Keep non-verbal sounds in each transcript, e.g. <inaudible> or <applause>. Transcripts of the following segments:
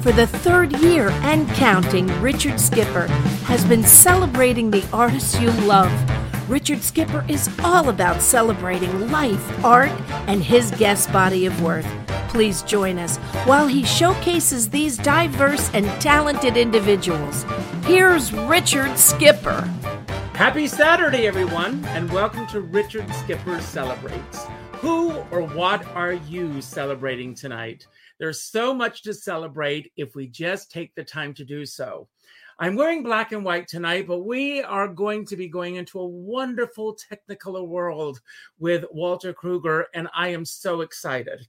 For the third year and counting, Richard Skipper has been celebrating the artists you love. Richard Skipper is all about celebrating life, art, and his guest body of work. Please join us while he showcases these diverse and talented individuals. Here's Richard Skipper. Happy Saturday, everyone, and welcome to Richard Skipper Celebrates. Who or what are you celebrating tonight? There's so much to celebrate if we just take the time to do so. I'm wearing black and white tonight, but we are going to be going into a wonderful Technicolor world with Walter Krueger, and I am so excited.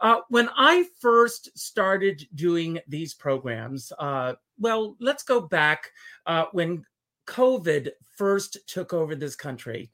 Uh, when I first started doing these programs, uh, well, let's go back uh, when COVID first took over this country.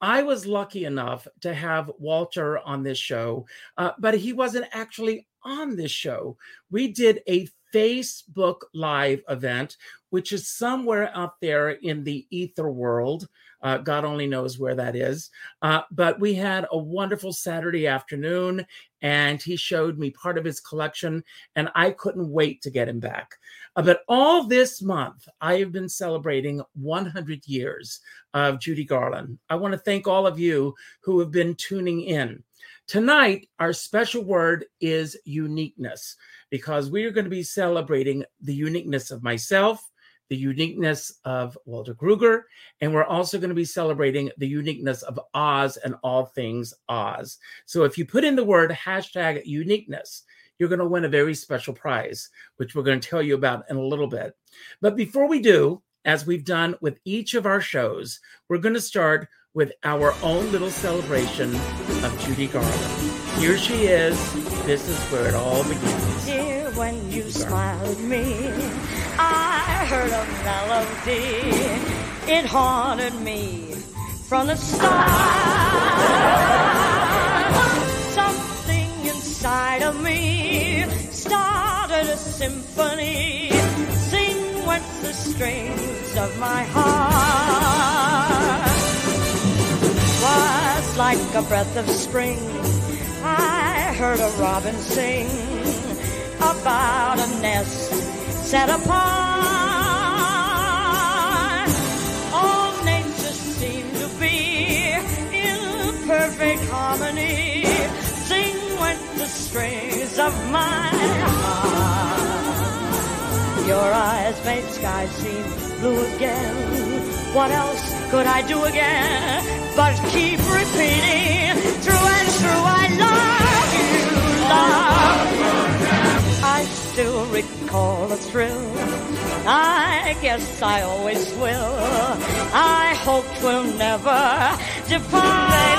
I was lucky enough to have Walter on this show, uh, but he wasn't actually on this show. We did a Facebook Live event, which is somewhere out there in the ether world. Uh, God only knows where that is. Uh, but we had a wonderful Saturday afternoon, and he showed me part of his collection, and I couldn't wait to get him back. Uh, but all this month, I have been celebrating 100 years of Judy Garland. I want to thank all of you who have been tuning in. Tonight, our special word is uniqueness because we are going to be celebrating the uniqueness of myself, the uniqueness of Walter Krueger, and we're also going to be celebrating the uniqueness of Oz and all things Oz. So if you put in the word hashtag uniqueness, you're going to win a very special prize, which we're going to tell you about in a little bit. But before we do, as we've done with each of our shows, we're going to start with our own little celebration of Judy Garland. Here she is. This is where it all begins. Dear, when you smiled at me, I heard a melody. It haunted me from the start. Something inside of me started a symphony. Sing with the strings of my heart was like a breath of spring. I heard a robin sing about a nest set apart. All nature seemed to be in perfect harmony. Sing with the strings of my heart. Your eyes made sky seem blue again. What else could I do again? But keep repeating through and through. I love you, love. I still recall the thrill. I guess I always will. I hope we'll never depart.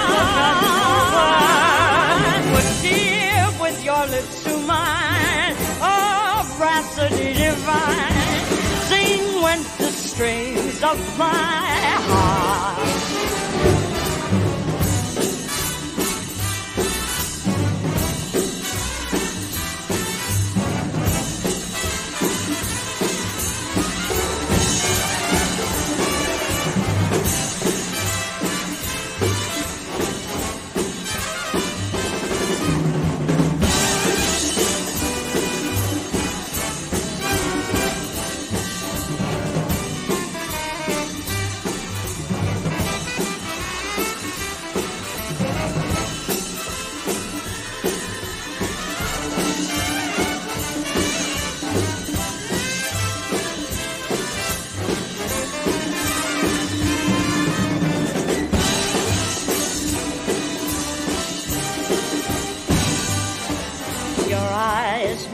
But dear, with your lips to mine, oh, rhapsody divine, sing when the strings of my heart.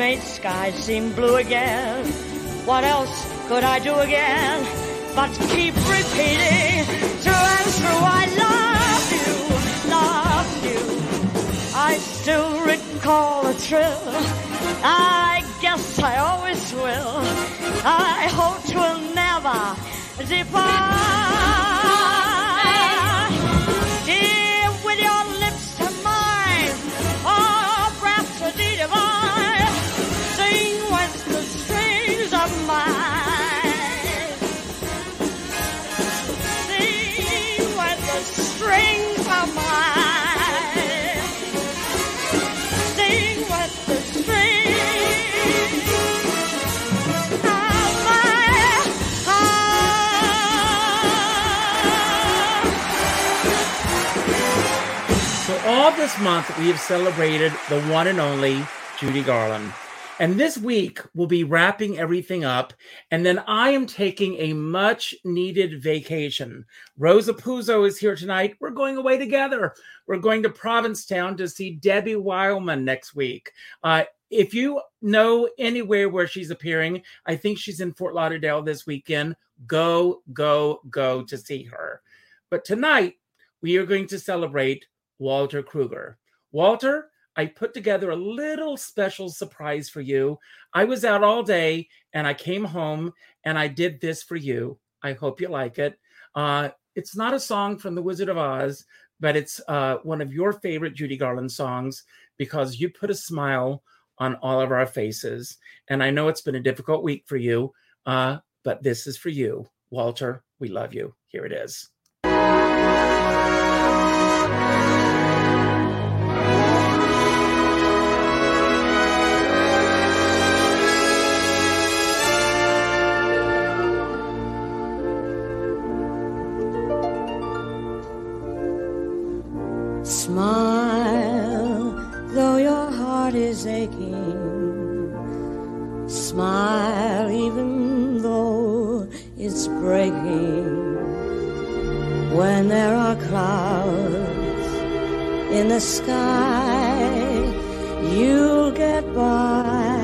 Made skies seem blue again. What else could I do again but keep repeating through and through? I love you, love you. I still recall the thrill. I guess I always will. I hope will never depart. This month, we have celebrated the one and only Judy Garland. And this week, we'll be wrapping everything up. And then I am taking a much needed vacation. Rosa Puzo is here tonight. We're going away together. We're going to Provincetown to see Debbie Wileman next week. Uh, if you know anywhere where she's appearing, I think she's in Fort Lauderdale this weekend. Go, go, go to see her. But tonight, we are going to celebrate Walter Krueger. Walter, I put together a little special surprise for you. I was out all day and I came home and I did this for you. I hope you like it. Uh, it's not a song from The Wizard of Oz, but it's uh, one of your favorite Judy Garland songs because you put a smile on all of our faces. And I know it's been a difficult week for you, uh, but this is for you. Walter, we love you. Here it is. Sky, you'll get by.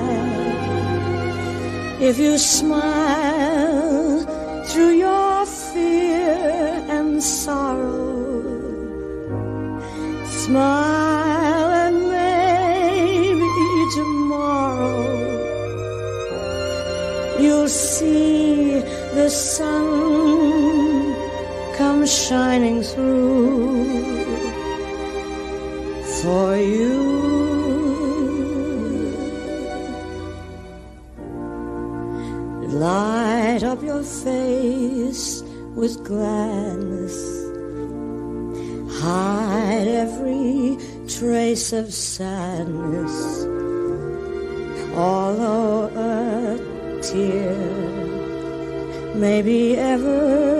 If you smile through your fear and sorrow, Smile and maybe tomorrow you'll see the sun come shining through for you. Light up your face with gladness hide every trace of sadness, although a tear may be ever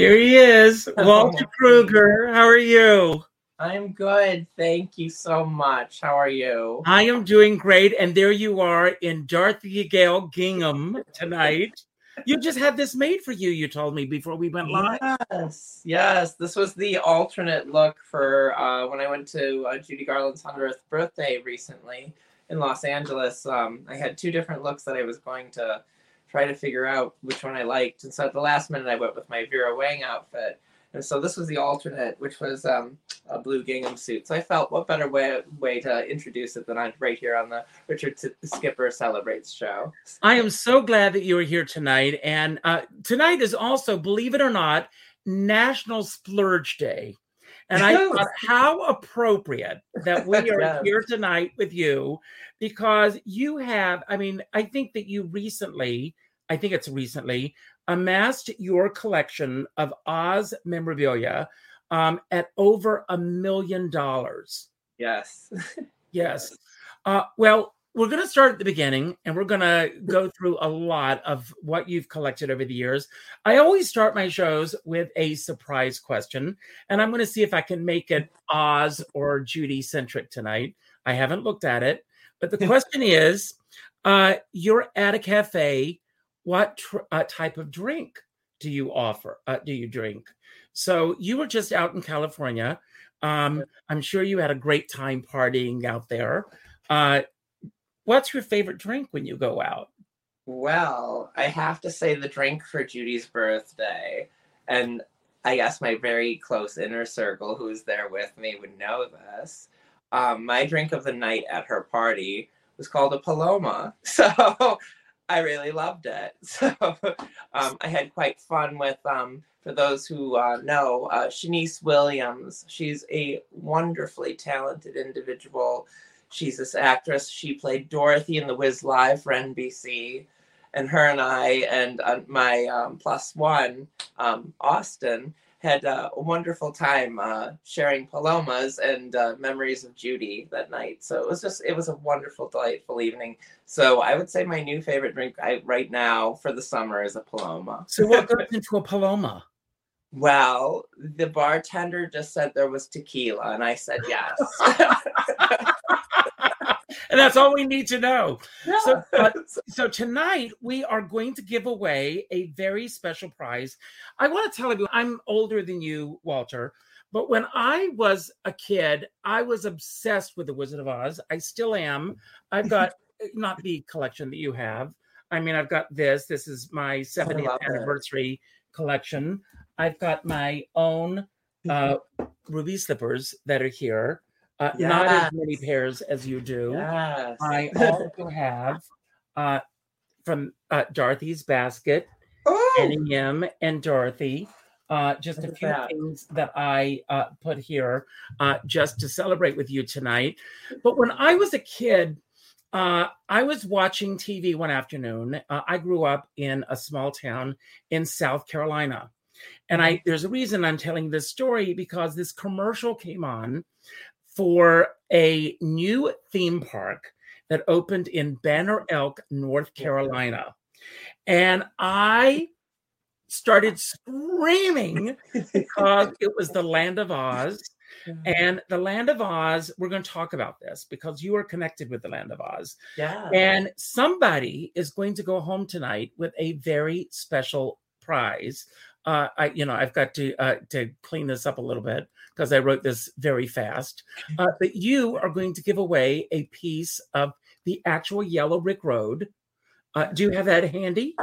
Here he is, <laughs> Walter Krueger. How are you? I'm good. Thank you so much. How are you? I am doing great. And there you are in Dorothy Gale Gingham tonight you just had this made for you. You told me before we went live. Yes, yes. This was the alternate look for uh, when I went to uh, Judy Garland's hundredth birthday recently in Los Angeles. Um, I had two different looks that I was going to try to figure out which one I liked, and so at the last minute I went with my Vera Wang outfit. And so this was the alternate, which was um, a blue gingham suit. So I felt what better way way to introduce it than right here on the Richard Skipper Celebrates show. I am so glad that you are here tonight. And uh, tonight is also, believe it or not, National Splurge Day. And I thought how appropriate that we <laughs> are yes. here tonight with you because you have, I mean, I think that you recently, I think it's recently, amassed your collection of Oz memorabilia um, at over a million dollars. Yes. <laughs> yes. Uh, well, we're going to start at the beginning and we're going to go through a lot of what you've collected over the years. I always start my shows with a surprise question, and I'm going to see if I can make it Oz or Judy centric tonight. I haven't looked at it, but the <laughs> question is uh, you're at a cafe what tr- uh, type of drink do you offer? Uh, do you drink? So you were just out in California. Um, I'm sure you had a great time partying out there. Uh, what's your favorite drink when you go out? Well, I have to say the drink for Judy's birthday, and I guess my very close inner circle who's there with me would know this. Um, my drink of the night at her party was called a Paloma. <laughs> So I really loved it. <laughs> So um, I had quite fun with, um, for those who uh, know, uh, Shanice Williams. She's a wonderfully talented individual. She's this actress. She played Dorothy in The Wiz Live for NBC. And her and I and uh, my um, plus one, um, Austin, had a wonderful time uh, sharing palomas and uh, memories of Judy that night. So it was just it was a wonderful, delightful evening. So I would say my new favorite drink I, right now for the summer is a paloma. So what goes into a paloma? Well, the bartender just said there was tequila, and I said yes. <laughs> <laughs> and that's all we need to know. Yeah. <laughs> So, so tonight we are going to give away a very special prize. I want to tell you, I'm older than you, Walter. But when I was a kid, I was obsessed with the Wizard of Oz. I still am. I've got <laughs> not the collection that you have. I mean, I've got this. This is my 70th anniversary it. collection. I've got my own uh, ruby slippers that are here. Uh, yes. Not as many pairs as you do. Yes. I also have uh, from uh, Dorothy's Basket, oh. Annie M and Dorothy. Uh, just a few that. things that I uh, put here uh, just to celebrate with you tonight. But when I was a kid, uh, I was watching TV one afternoon. Uh, I grew up in a small town in South Carolina. And I there's a reason I'm telling this story because this commercial came on for a new theme park that opened in Banner Elk, North Carolina. And I started screaming because <laughs> it was the Land of Oz. And the Land of Oz, we're going to talk about this because you are connected with the Land of Oz. Yeah. And somebody is going to go home tonight with a very special prize. Uh, I, you know, I've got to uh, to clean this up a little bit because I wrote this very fast. Uh, but you are going to give away a piece of the actual Yellow Brick Road. Uh, do you have that handy?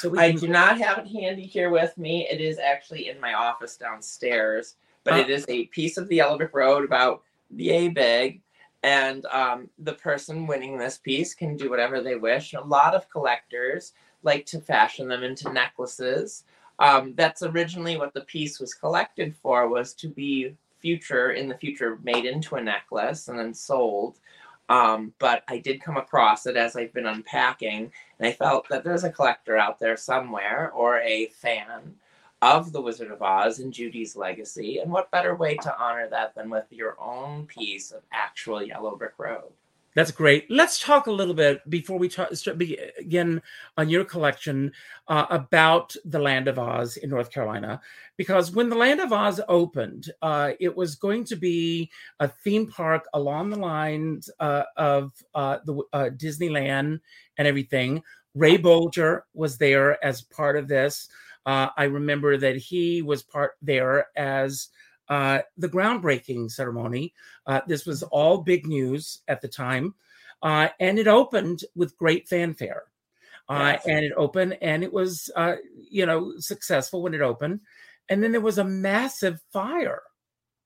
So I do not have it handy here with me. It is actually in my office downstairs, but uh, it is a piece of the Yellow Brick Road about yay big. And um, the person winning this piece can do whatever they wish. A lot of collectors like to fashion them into necklaces. Um, that's originally what the piece was collected for was to be future in the future made into a necklace and then sold. Um, but i did come across it as i've been unpacking and i felt that there's a collector out there somewhere or a fan of the wizard of oz and judy's legacy and what better way to honor that than with your own piece of actual yellow brick road that's great. Let's talk a little bit before we talk, begin on your collection uh, about the Land of Oz in North Carolina, because when the Land of Oz opened, uh, it was going to be a theme park along the lines uh, of uh, the uh, Disneyland and everything. Ray Bolger was there as part of this. Uh, I remember that he was part there as uh, the groundbreaking ceremony. Uh, this was all big news at the time, uh, and it opened with great fanfare. Uh, yes. And it opened, and it was, uh, you know, successful when it opened. And then there was a massive fire.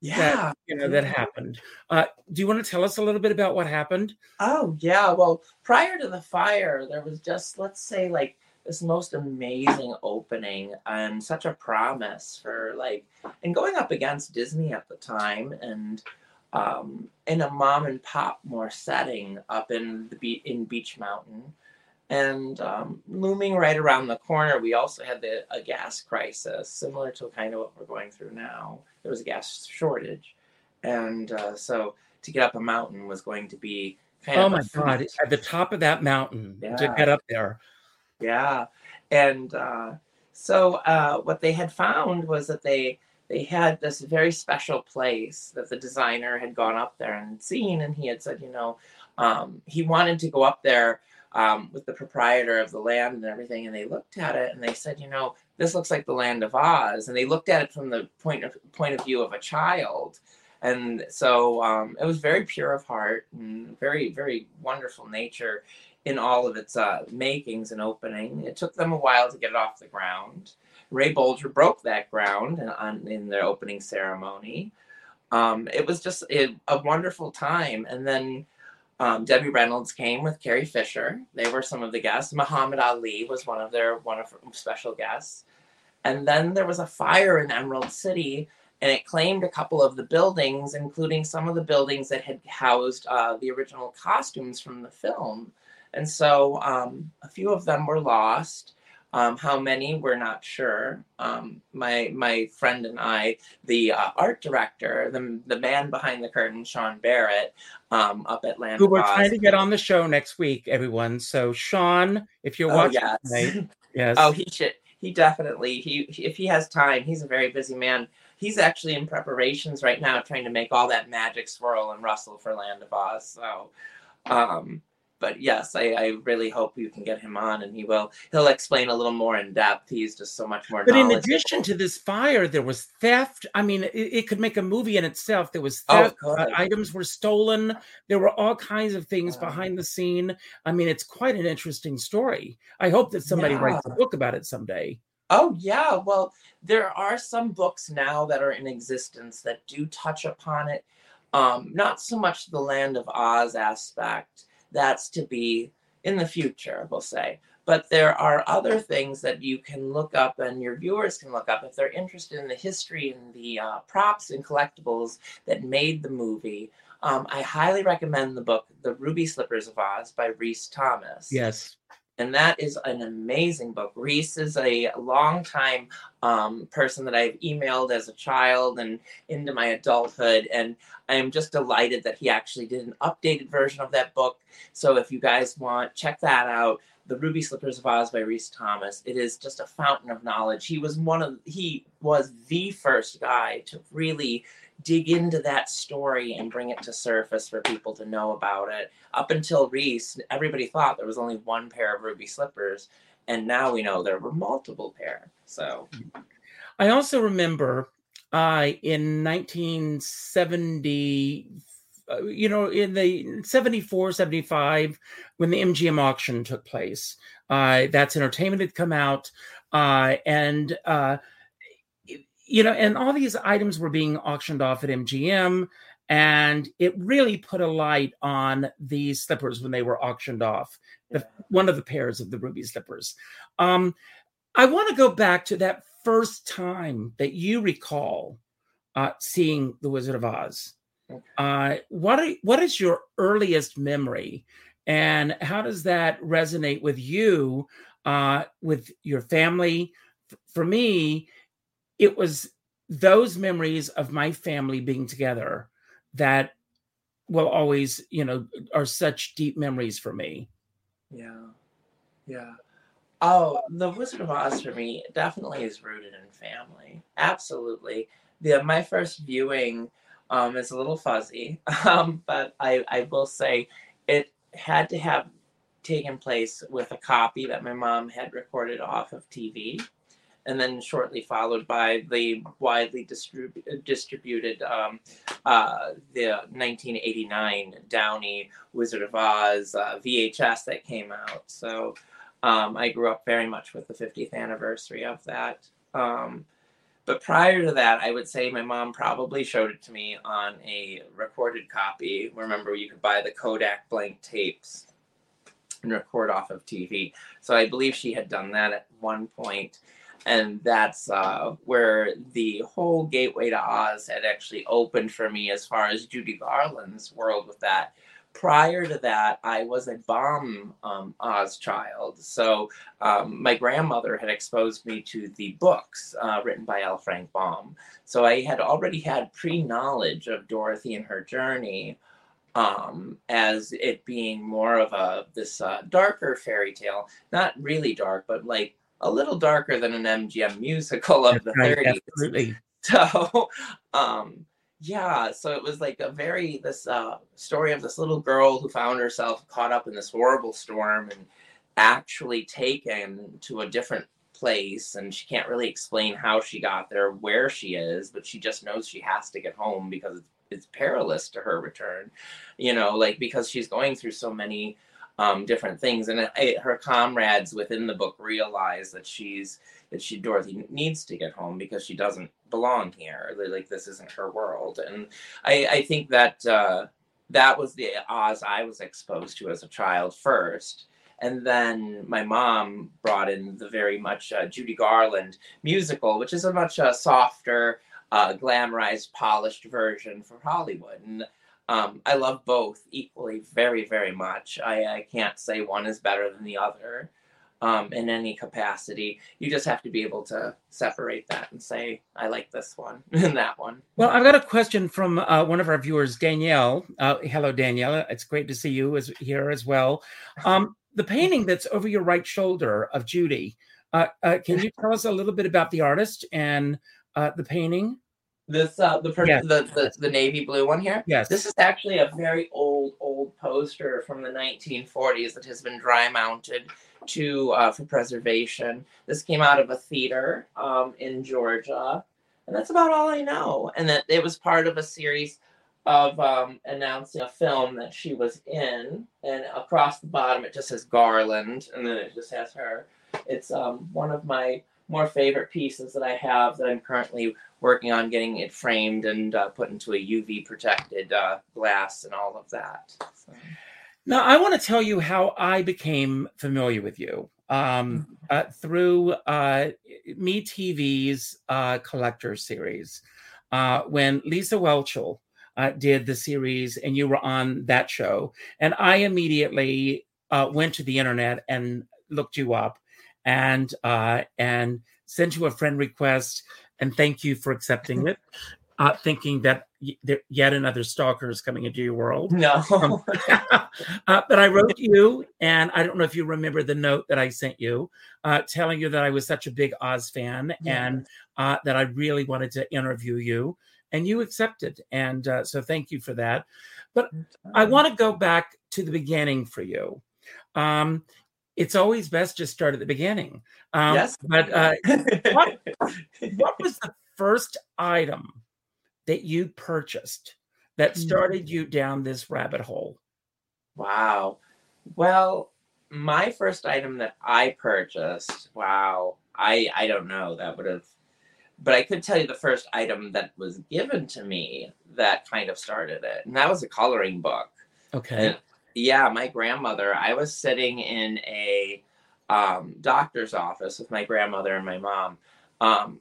Yeah, that, you know that happened. Uh, do you want to tell us a little bit about what happened? Oh yeah, well, prior to the fire, there was just let's say like this most amazing opening and such a promise for like and going up against Disney at the time and um, in a mom and pop more setting up in the be- in Beech Mountain. And um, looming right around the corner we also had the a gas crisis similar to kind of what we're going through now. There was a gas shortage. And uh, so to get up a mountain was going to be kind oh my god at the top of that mountain yeah. to get up there yeah, and uh, so uh, what they had found was that they they had this very special place that the designer had gone up there and seen, and he had said, you know, um, he wanted to go up there um, with the proprietor of the land and everything, and they looked at it and they said, you know, this looks like the land of Oz, and they looked at it from the point of point of view of a child. And so um, it was very pure of heart and very, very wonderful nature in all of its uh, makings and opening. It took them a while to get it off the ground. Ray Bolger broke that ground in, on, in their opening ceremony. Um, it was just a, a, wonderful time. And then um, Debbie Reynolds came with Carrie Fisher. They were some of the guests. Muhammad Ali was one of their one of special guests. And then there was a fire in Emerald City, and it claimed a couple of the buildings, including some of the buildings that had housed uh, the original costumes from the film. And so um, a few of them were lost. Um, how many we're not sure. Um, my my friend and I, the uh, art director, the the man behind the curtain, Sean Barrett, um, up at Land Who we're Oz. trying to get on the show next week, everyone. So Sean, if you're Oh, watching yes. tonight, <laughs> yes. Oh, he should. He definitely. He he- if he has time, he's a very busy man. He's actually in preparations right now, trying to make all that magic swirl and rustle for Land of Oz. So, um, but yes, I, I really hope you can get him on, and he will. He'll explain a little more in depth. He's just so much more. But in addition to this fire, there was theft. I mean, it, it could make a movie in itself. There was Oh, theft. could. uh, items were stolen. There were all kinds of things Wow. behind the scene. I mean, it's quite an interesting story. I hope that somebody writes a book about it someday. Oh yeah, well, there are some books now that are in existence that do touch upon it. Um, not so much the Land of Oz aspect. That's to be in the future, we'll say. But there are other things that you can look up and your viewers can look up if they're interested in the history and the uh, props and collectibles that made the movie. Um, I highly recommend the book, The Ruby Slippers of Oz by Rhys Thomas Yes. And that is an amazing book. Rhys is a longtime um, person that I've emailed as a child and into my adulthood, and I am just delighted that he actually did an updated version of that book. So if you guys want, check that out. The Ruby Slippers of Oz by Rhys Thomas. It is just a fountain of knowledge. He was one of he was the first guy to really dig into that story and bring it to surface for people to know about it up until Rhys, everybody thought there was only one pair of ruby slippers, and now we know there were multiple pair. So I also remember uh, in 1970, uh, you know, in the 74, 75, when the MGM auction took place, uh, that's entertainment had come out. Uh, and, uh, you know, and all these items were being auctioned off at MGM. And it really put a light on these slippers when they were auctioned off. The, one of the pairs of the ruby slippers. Um, I want to go back to that first time that you recall uh, seeing The Wizard of Oz. Okay. Uh, what are, what is your earliest memory, and how does that resonate with you, uh, with your family? For me, it was those memories of my family being together that will always, you know, are such deep memories for me. yeah, yeah. Oh, the Wizard of Oz for me definitely is rooted in family. Absolutely. The my first viewing um, is a little fuzzy, <laughs> um, but I I will say it had to have taken place with a copy that my mom had recorded off of TV. And then shortly followed by the widely distribu- distributed um, uh, the 1989 Downey Wizard of Oz uh, VHS that came out. So um, I grew up very much with the 50th anniversary of that. Um, but prior to that, I would say my mom probably showed it to me on a recorded copy. Remember, you could buy the Kodak blank tapes and record off of TV. So I believe she had done that at one point, and that's uh, where the whole gateway to Oz had actually opened for me as far as Judy Garland's world with that. Prior to that, I was a Baum um, Oz child. So um, my grandmother had exposed me to the books uh, written by L. Frank Baum. So I had already had pre knowledge of Dorothy and her journey um, as it being more of a this uh, darker fairy tale. Not really dark, but like a little darker than an MGM musical of the Right, 30s. absolutely. <laughs> So, um, yeah, so it was like a very this uh, story of this little girl who found herself caught up in this horrible storm and actually taken to a different place, and she can't really explain how she got there, where she is, but she just knows she has to get home because it's, it's perilous to her return, you know, like because she's going through so many um, different things, and it, it- her comrades within the book realize that she's that she Dorothy needs to get home because she doesn't belong here. Li- Like this isn't her world, and I, I think that uh, that was the Oz I was exposed to as a child first, and then my mom brought in the very much uh, Judy Garland musical, which is a much uh, softer, uh, glamorized, polished version for Hollywood, and. Um, I love both equally, very, very much. I, I can't say one is better than the other. um, in any capacity. You just have to be able to separate that and say, I like this one <laughs> and that one. Well, I've got a question from uh, one of our viewers, Danielle. Uh, hello, Danielle. It's great to see you as, here as well. Um, the painting that's over your right shoulder of Judy, uh, uh can you tell us a little bit about the artist and uh, the painting? This uh, the, yes. the, the the navy blue one here. Yes. This is actually a very old old poster from the 1940s that has been dry mounted to uh, for preservation. This came out of a theater um, in Georgia, and that's about all I know. And that it was part of a series of um, announcing a film that she was in, and across the bottom it just says Garland, and then it just has her. It's um, one of my more favorite pieces that I have that I'm currently working on getting it framed and uh, put into a UV protected uh, glass and all of that. So. Now, I want to tell you how I became familiar with you um, mm-hmm. uh, through uh, Me TV's uh, collector series. Uh, when Lisa Whelchel did the series and you were on that show, and I immediately went to the internet and looked you up and uh, and send you a friend request and thank you for accepting it. Uh, thinking that yet another stalker is coming into your world. <laughs> No. um, <laughs> uh, but I wrote you, and I don't know if you remember the note that I sent you, uh, telling you that I was such a big Oz fan yeah. and uh, that I really wanted to interview you, and you accepted. And uh, so thank you for that. But I want to go back to the beginning for you. Um, it's always best to start at the beginning. Um, yes. But uh, what, <laughs> what was the first item that you purchased that hmm. started you down this rabbit hole? Wow. Well, my first item that I purchased, wow, I I don't know. That would have but I could tell you the first item that was given to me that kind of started it. And that was a coloring book. Okay. And yeah, my grandmother, I was sitting in a um, doctor's office with my grandmother and my mom um,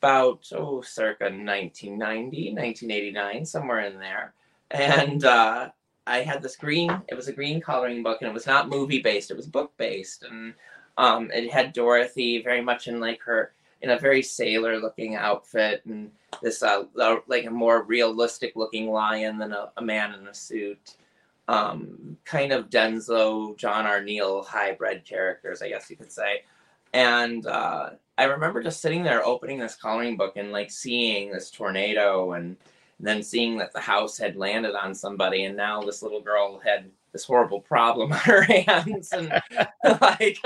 about, oh, circa 1990, 1989, somewhere in there. And uh, I had this green, it was a green coloring book, and it was not movie based, it was book based. And um, it had Dorothy very much in like her, in a very sailor looking outfit, and this, uh, like a more realistic looking lion than a, a man in a suit um, kind of Denslow, John R. Neill hybrid characters, I guess you could say. And uh, I remember just sitting there opening this coloring book and like seeing this tornado and then seeing that the house had landed on somebody and now this little girl had this horrible problem <laughs> on her hands and <laughs> like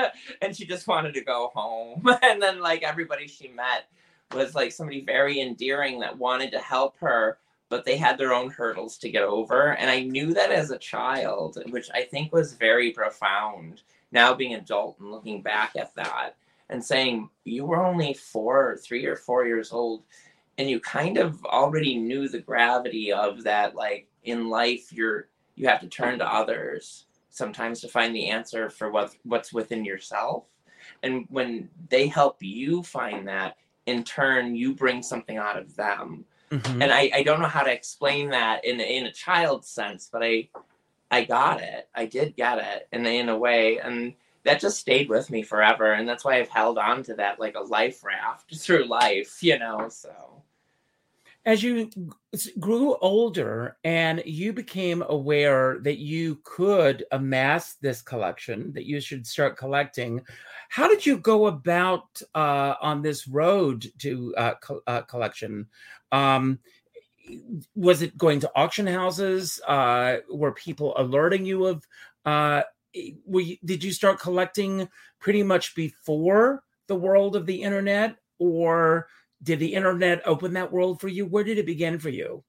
and she just wanted to go home <laughs> and then like everybody she met was like somebody very endearing that wanted to help her but they had their own hurdles to get over. And I knew that as a child, which I think was very profound. Now being adult and looking back at that and saying, you were only four, three or four years old, and you kind of already knew the gravity of that. Like in life, you're you have to turn to others sometimes to find the answer for what what's within yourself. And when they help you find that, in turn, you bring something out of them Mm-hmm. And I, I don't know how to explain that in in a child's sense, but I I got it. I did get it in in a way, and that just stayed with me forever. And that's why I've held on to that like a life raft through life, you know. So as you grew older and you became aware that you could amass this collection that you should start collecting how did you go about uh, on this road to uh, co- uh, collection? Um, was it going to auction houses? Uh, were people alerting you of uh, you, did you start collecting pretty much before the world of the internet or did the internet open that world for you? Where did it begin for you?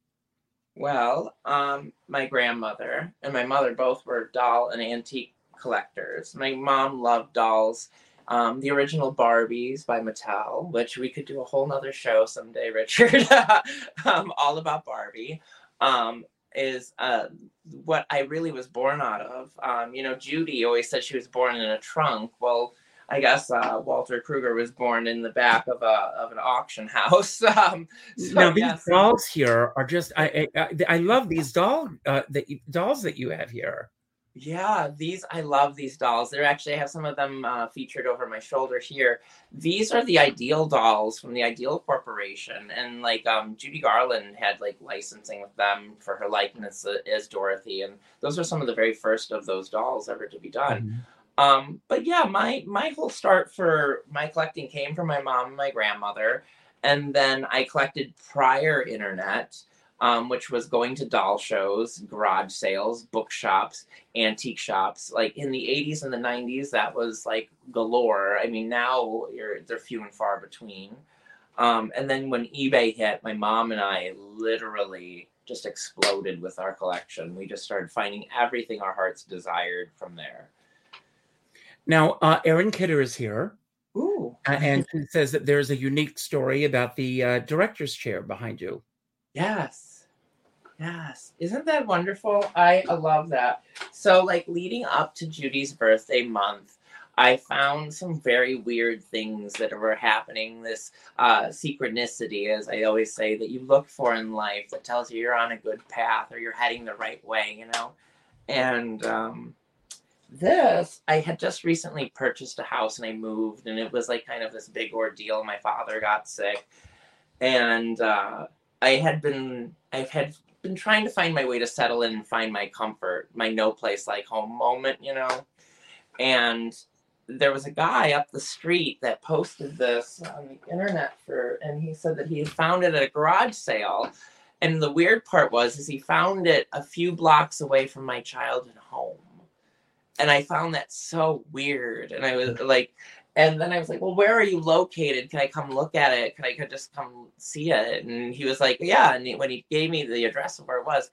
Well, um, my grandmother and my mother both were doll and antique collectors. My mom loved dolls. Um, the original Barbies by Mattel, which we could do a whole nother show someday, <laughs> Richard, um, all about Barbie, um, is uh, what I really was born out of. Um, you know, Judy always said she was born in a trunk. Well, I guess uh, Walter Krueger was born in the back of a of an auction house. <laughs> Um, so, now these yes. dolls here are just I, I I, love these doll uh, the dolls that you have here. Yeah, these I love these dolls. They're actually I have some of them uh, featured over my shoulder here. These are the Ideal dolls from the Ideal Corporation, and like um, Judy Garland had like licensing with them for her likeness as Dorothy, and those are some of the very first of those dolls ever to be done. Mm-hmm. Um, but yeah, my my whole start for my collecting came from my mom and my grandmother, and then I collected prior internet um, which was going to doll shows, garage sales, bookshops, antique shops. Like in the 80s and the 90s, that was like galore. I mean, now they're few and far between. Um, and then when eBay hit, my mom and I literally just exploded with our collection. We just started finding everything our hearts desired from there. Now, uh, Erin Kidder is here. Ooh. and she says that there's a unique story about the uh, director's chair behind you. Yes. Yes. Isn't that wonderful? I love that. So, like, leading up to Judy's birthday month, I found some very weird things that were happening. This uh, synchronicity, as I always say, that you look for in life that tells you you're on a good path or you're heading the right way, you know? And um, this, I had just recently purchased a house and I moved, and it was like kind of this big ordeal. My father got sick, and uh, I had been, I've had been trying to find my way to settle in and find my comfort, my no place like home moment, you know. And there was a guy up the street that posted this on the internet for and he said that he had found it at a garage sale. And the weird part was is he found it a few blocks away from my childhood home. And I found that so weird. And I was like and then I was like, well, where are you located? Can I come look at it? Can I could just come see it? And he was like, yeah. And he, when he gave me the address of where it was,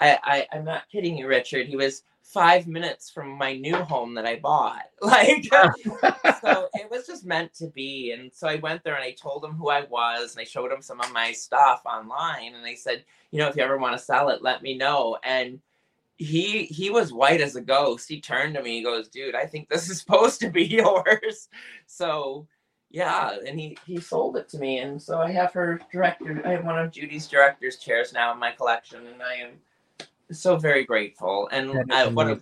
I, I, I'm not kidding you, Richard. He was five minutes from my new home that I bought. <laughs> Like, <laughs> so it was just meant to be. And so I went there and I told him who I was and I showed him some of my stuff online. And I said, you know, if you ever want to sell it, let me know. And he he was white as a ghost. He turned to me. He goes, "Dude, I think this <laughs> is supposed to be yours." So, yeah, and he he sold it to me, and so I have her director. I have one of Judy's director's chairs now in my collection, and I am so very grateful. And I, what a,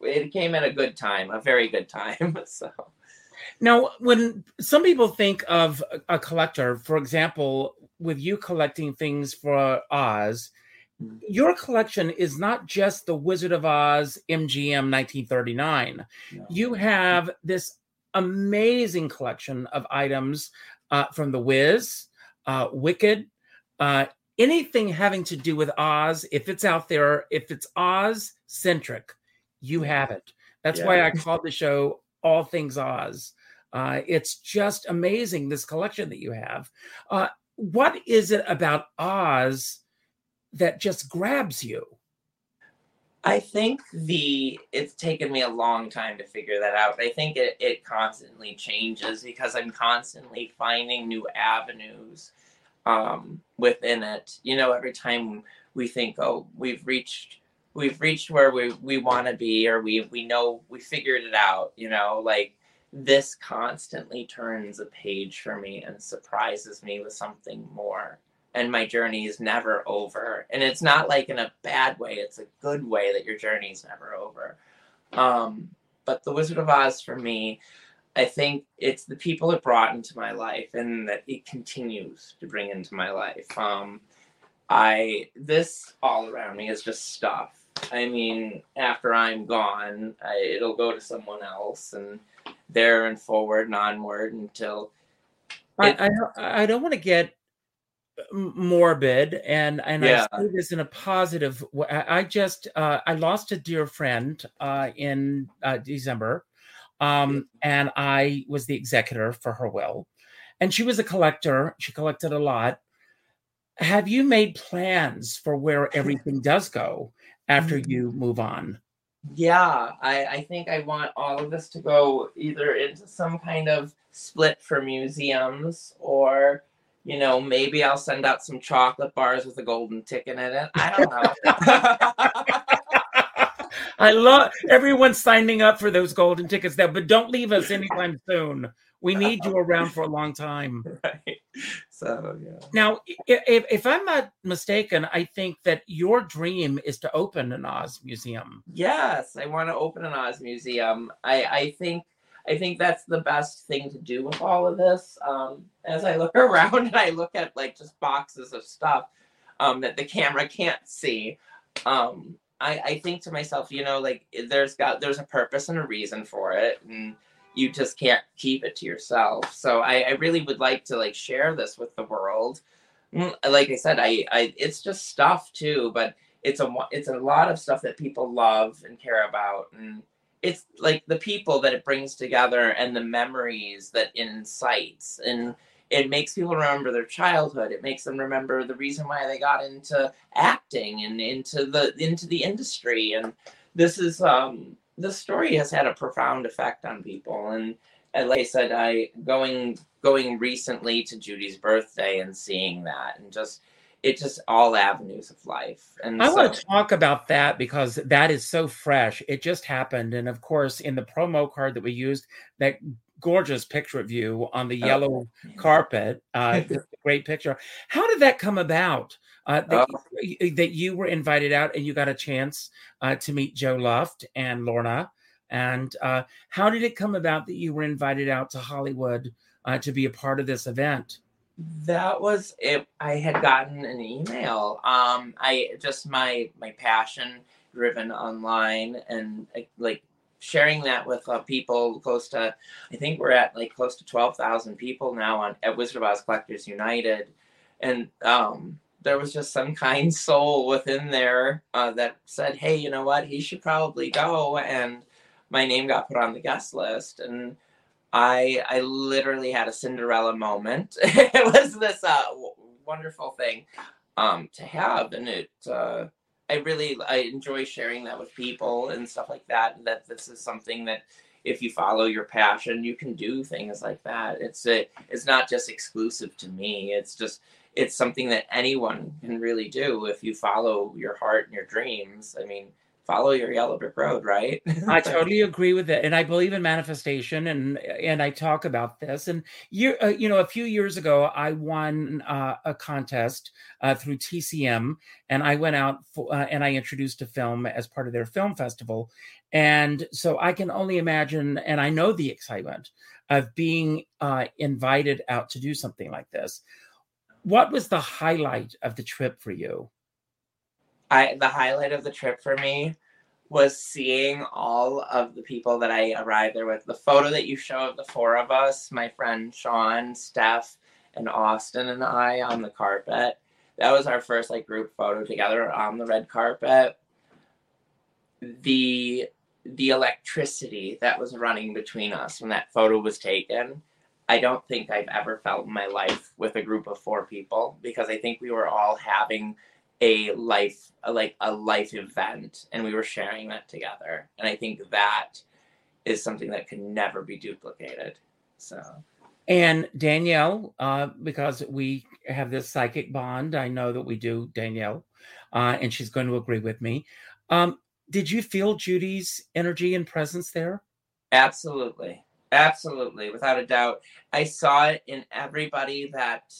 it came at a good time, a very good time. <laughs> So. Now, when some people think of a collector, for example, with you collecting things for Oz, your collection is not just the Wizard of Oz MGM 1939. No. You have this amazing collection of items uh, from The Wiz, uh, Wicked, uh, anything having to do with Oz. If it's out there, if it's Oz centric, you have it. That's yeah. why I called the show All Things Oz. Uh, it's just amazing, this collection that you have. Uh, what is it about Oz? That just grabs you? I think the it's taken me a long time to figure that out. I think it, it constantly changes because I'm constantly finding new avenues um, within it. You know, every time we think, oh, we've reached we've reached where we, we want to be or we we know we figured it out, you know, like this constantly turns a page for me and surprises me with something more and my journey is never over. And it's not like in a bad way, it's a good way that your journey is never over. Um, but The Wizard of Oz for me, I think it's the people it brought into my life and that it continues to bring into my life. Um, I this all around me is just stuff. I mean, after I'm gone, I, it'll go to someone else, and there and forward and onward until. It, I, I, I don't want to get morbid and and yeah. I say this in a positive way. I just uh, I lost a dear friend uh, in uh, December, um, and I was the executor for her will, and she was a collector. She collected a lot. Have you made plans for where <laughs> everything does go after mm. you move on? Yeah, I, I think I want all of this to go either into some kind of split for museums or you know, maybe I'll send out some chocolate bars with a golden ticket in it. I don't know. <laughs> I love everyone signing up for those golden tickets there, but don't leave us anytime soon. We need you around for a long time. <laughs> Right. So yeah. Now, if, if I'm not mistaken, I think that your dream is to open an Oz museum. Yes, I want to open an Oz museum. I, I think I think that's the best thing to do with all of this. Um, as I look <laughs> around and I look at like just boxes of stuff um, that the camera can't see, um, I, I think to myself, you know, like there's got there's a purpose and a reason for it, and you just can't keep it to yourself. So I, I really would like to like share this with the world. Mm, like I said, I, I it's just stuff too, but it's a it's a lot of stuff that people love and care about, and it's like the people that it brings together and the memories that it incites and it makes people remember their childhood. It makes them remember the reason why they got into acting and into the into the industry. And this is um the story has had a profound effect on people. And, and like i said i going going recently to judy's birthday and seeing that and just it's just all avenues of life and i so, want to talk about that because that is so fresh it just happened and of course in the promo card that we used that gorgeous picture of you on the Oh. yellow carpet uh <laughs> great picture how did that come about uh, that, Oh. that you were invited out and you got a chance uh, to meet Joe Luft and Lorna. And uh, how did it come about that you were invited out to Hollywood uh, to be a part of this event? That was it. I had gotten an email. Um i just my my passion driven online and like sharing that with uh, people close to i think we're at like close to 12,000 people now on at wizard of oz collectors united. And um there was just some kind soul within there uh, that said hey you know what? He should probably go. And my name got put on the guest list. And I I literally had a Cinderella moment. <laughs> it was this uh, w- wonderful thing um, to have, and it uh, I really I enjoy sharing that with people and stuff like that. That this is something that if you follow your passion, you can do things like that. It's a, it's not just exclusive to me. It's just it's something that anyone can really do if you follow your heart and your dreams. I mean, follow your yellow brick road, right? <laughs> I totally agree with it, and I believe in manifestation, and and I talk about this. And you, uh, you know, a few years ago, I won uh, a contest uh, through TCM, and I went out for, uh, and I introduced a film as part of their film festival, and so I can only imagine, and I know the excitement of being uh, invited out to do something like this. What was the highlight of the trip for you? I the highlight of the trip for me was seeing all of the people that I arrived there with. The photo that you show of the four of us, my friend Sean, Steph, and Austin and I on the carpet. That was our first like group photo together on the red carpet. The the electricity that was running between us when that photo was taken, I don't think I've ever felt in my life with a group of four people because I think we were all having a life a, like a life event and we were sharing that together and i think that is something that can never be duplicated so And Danielle, uh, because we have this psychic bond, I know that we do, Danielle, uh, and she's going to agree with me. Um, did you feel Judy's energy and presence there? absolutely absolutely without a doubt i saw it in everybody that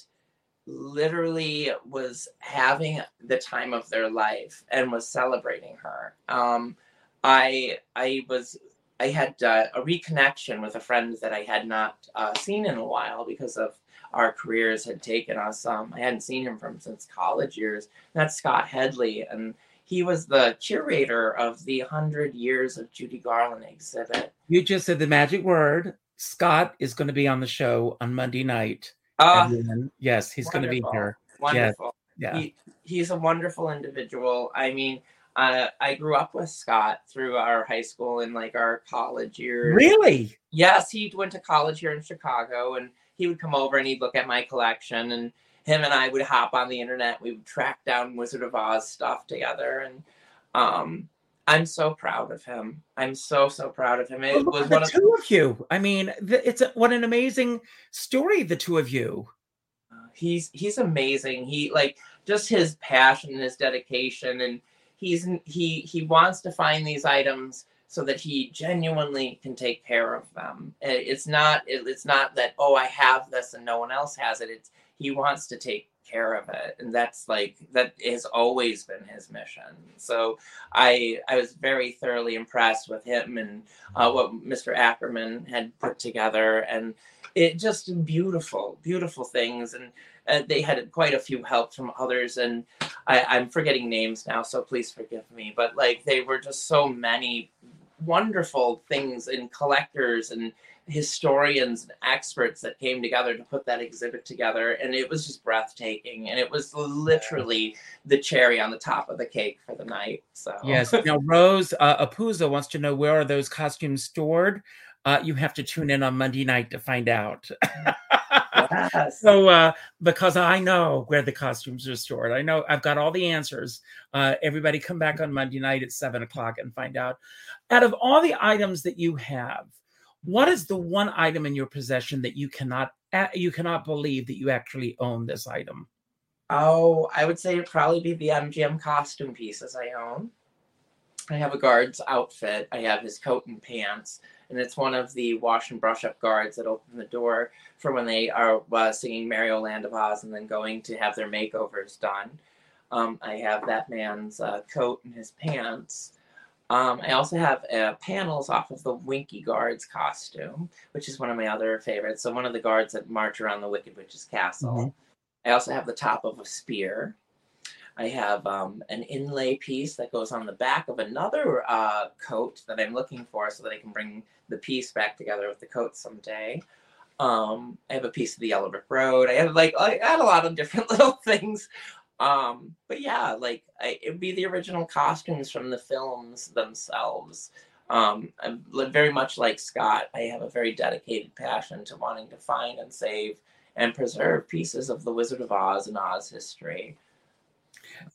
literally was having the time of their life and was celebrating her um i i was i had uh, a reconnection with a friend that i had not uh, seen in a while because of our careers had taken us um i hadn't seen him from since college years that's scott headley and he was the curator of the 100 years of judy garland exhibit You just said the magic word. Scott is going to be on the show on Monday night. Uh, everyone. yes, he's going to be here. wonderful Yeah. he, he's a wonderful individual. I mean, uh, I grew up with Scott through our high school and like our college years. Really? Yes, he went to college here in Chicago, and he would come over and he'd look at my collection, and him and I would hop on the internet. We would track down Wizard of Oz stuff together, and um, I'm so proud of him. I'm so so proud of him. It Well, was at the one of two of you. I mean, th- it's a, what an amazing story, the two of you. he's he's amazing he like just his passion and his dedication and he's he he wants to find these items so that he genuinely can take care of them Uh, it's not it- it's not that oh i have this and no one else has it it's he wants to take care of it. And that's like that has always been his mission. So i i was very thoroughly impressed with him and uh, what mr ackerman had put together. And it just beautiful beautiful things. And uh, they had quite a few help from others. And I, i'm forgetting names now so please forgive me. But like they were just so many wonderful things and collectors and historians and experts that came together to put that exhibit together and it was just breathtaking and it was literally the cherry on the top of the cake for the night so. Yes <laughs> now rose uh, apuza wants to know where are those costumes stored? Uh, you have to tune in on monday night to find out. <laughs> Yes. so uh, because i know where the costumes are stored. I know i've got all the answers. Uh, everybody come back on monday night at seven o'clock and find out. Out of all the items that you have what is the one item in your possession that you cannot you cannot believe that you actually own this item? Oh, I would say it'd probably be the MGM costume pieces I own. I have a guard's outfit. I have his coat and pants, and it's one of the wash and brush up guards that open the door for when they are uh, singing Merry Old Land of Oz and then going to have their makeovers done. Um, I have that man's uh, coat and his pants. Um, I also have uh, panels off of the Winky Guards costume, which is one of my other favorites. So one of the guards that march around the Wicked Witch's castle. Mm-hmm. I also have the top of a spear. I have um, an inlay piece that goes on the back of another uh, coat that I'm looking for, so that I can bring the piece back together with the coat someday. Um, I have a piece of the Yellow Brick Road. I have like I had a lot of different <laughs> little things um, but yeah, like I, it'd be the original costumes from the films themselves. Um, I'm very much like Scott. I have a very dedicated passion to wanting to find and save and preserve pieces of the Wizard of Oz and Oz history.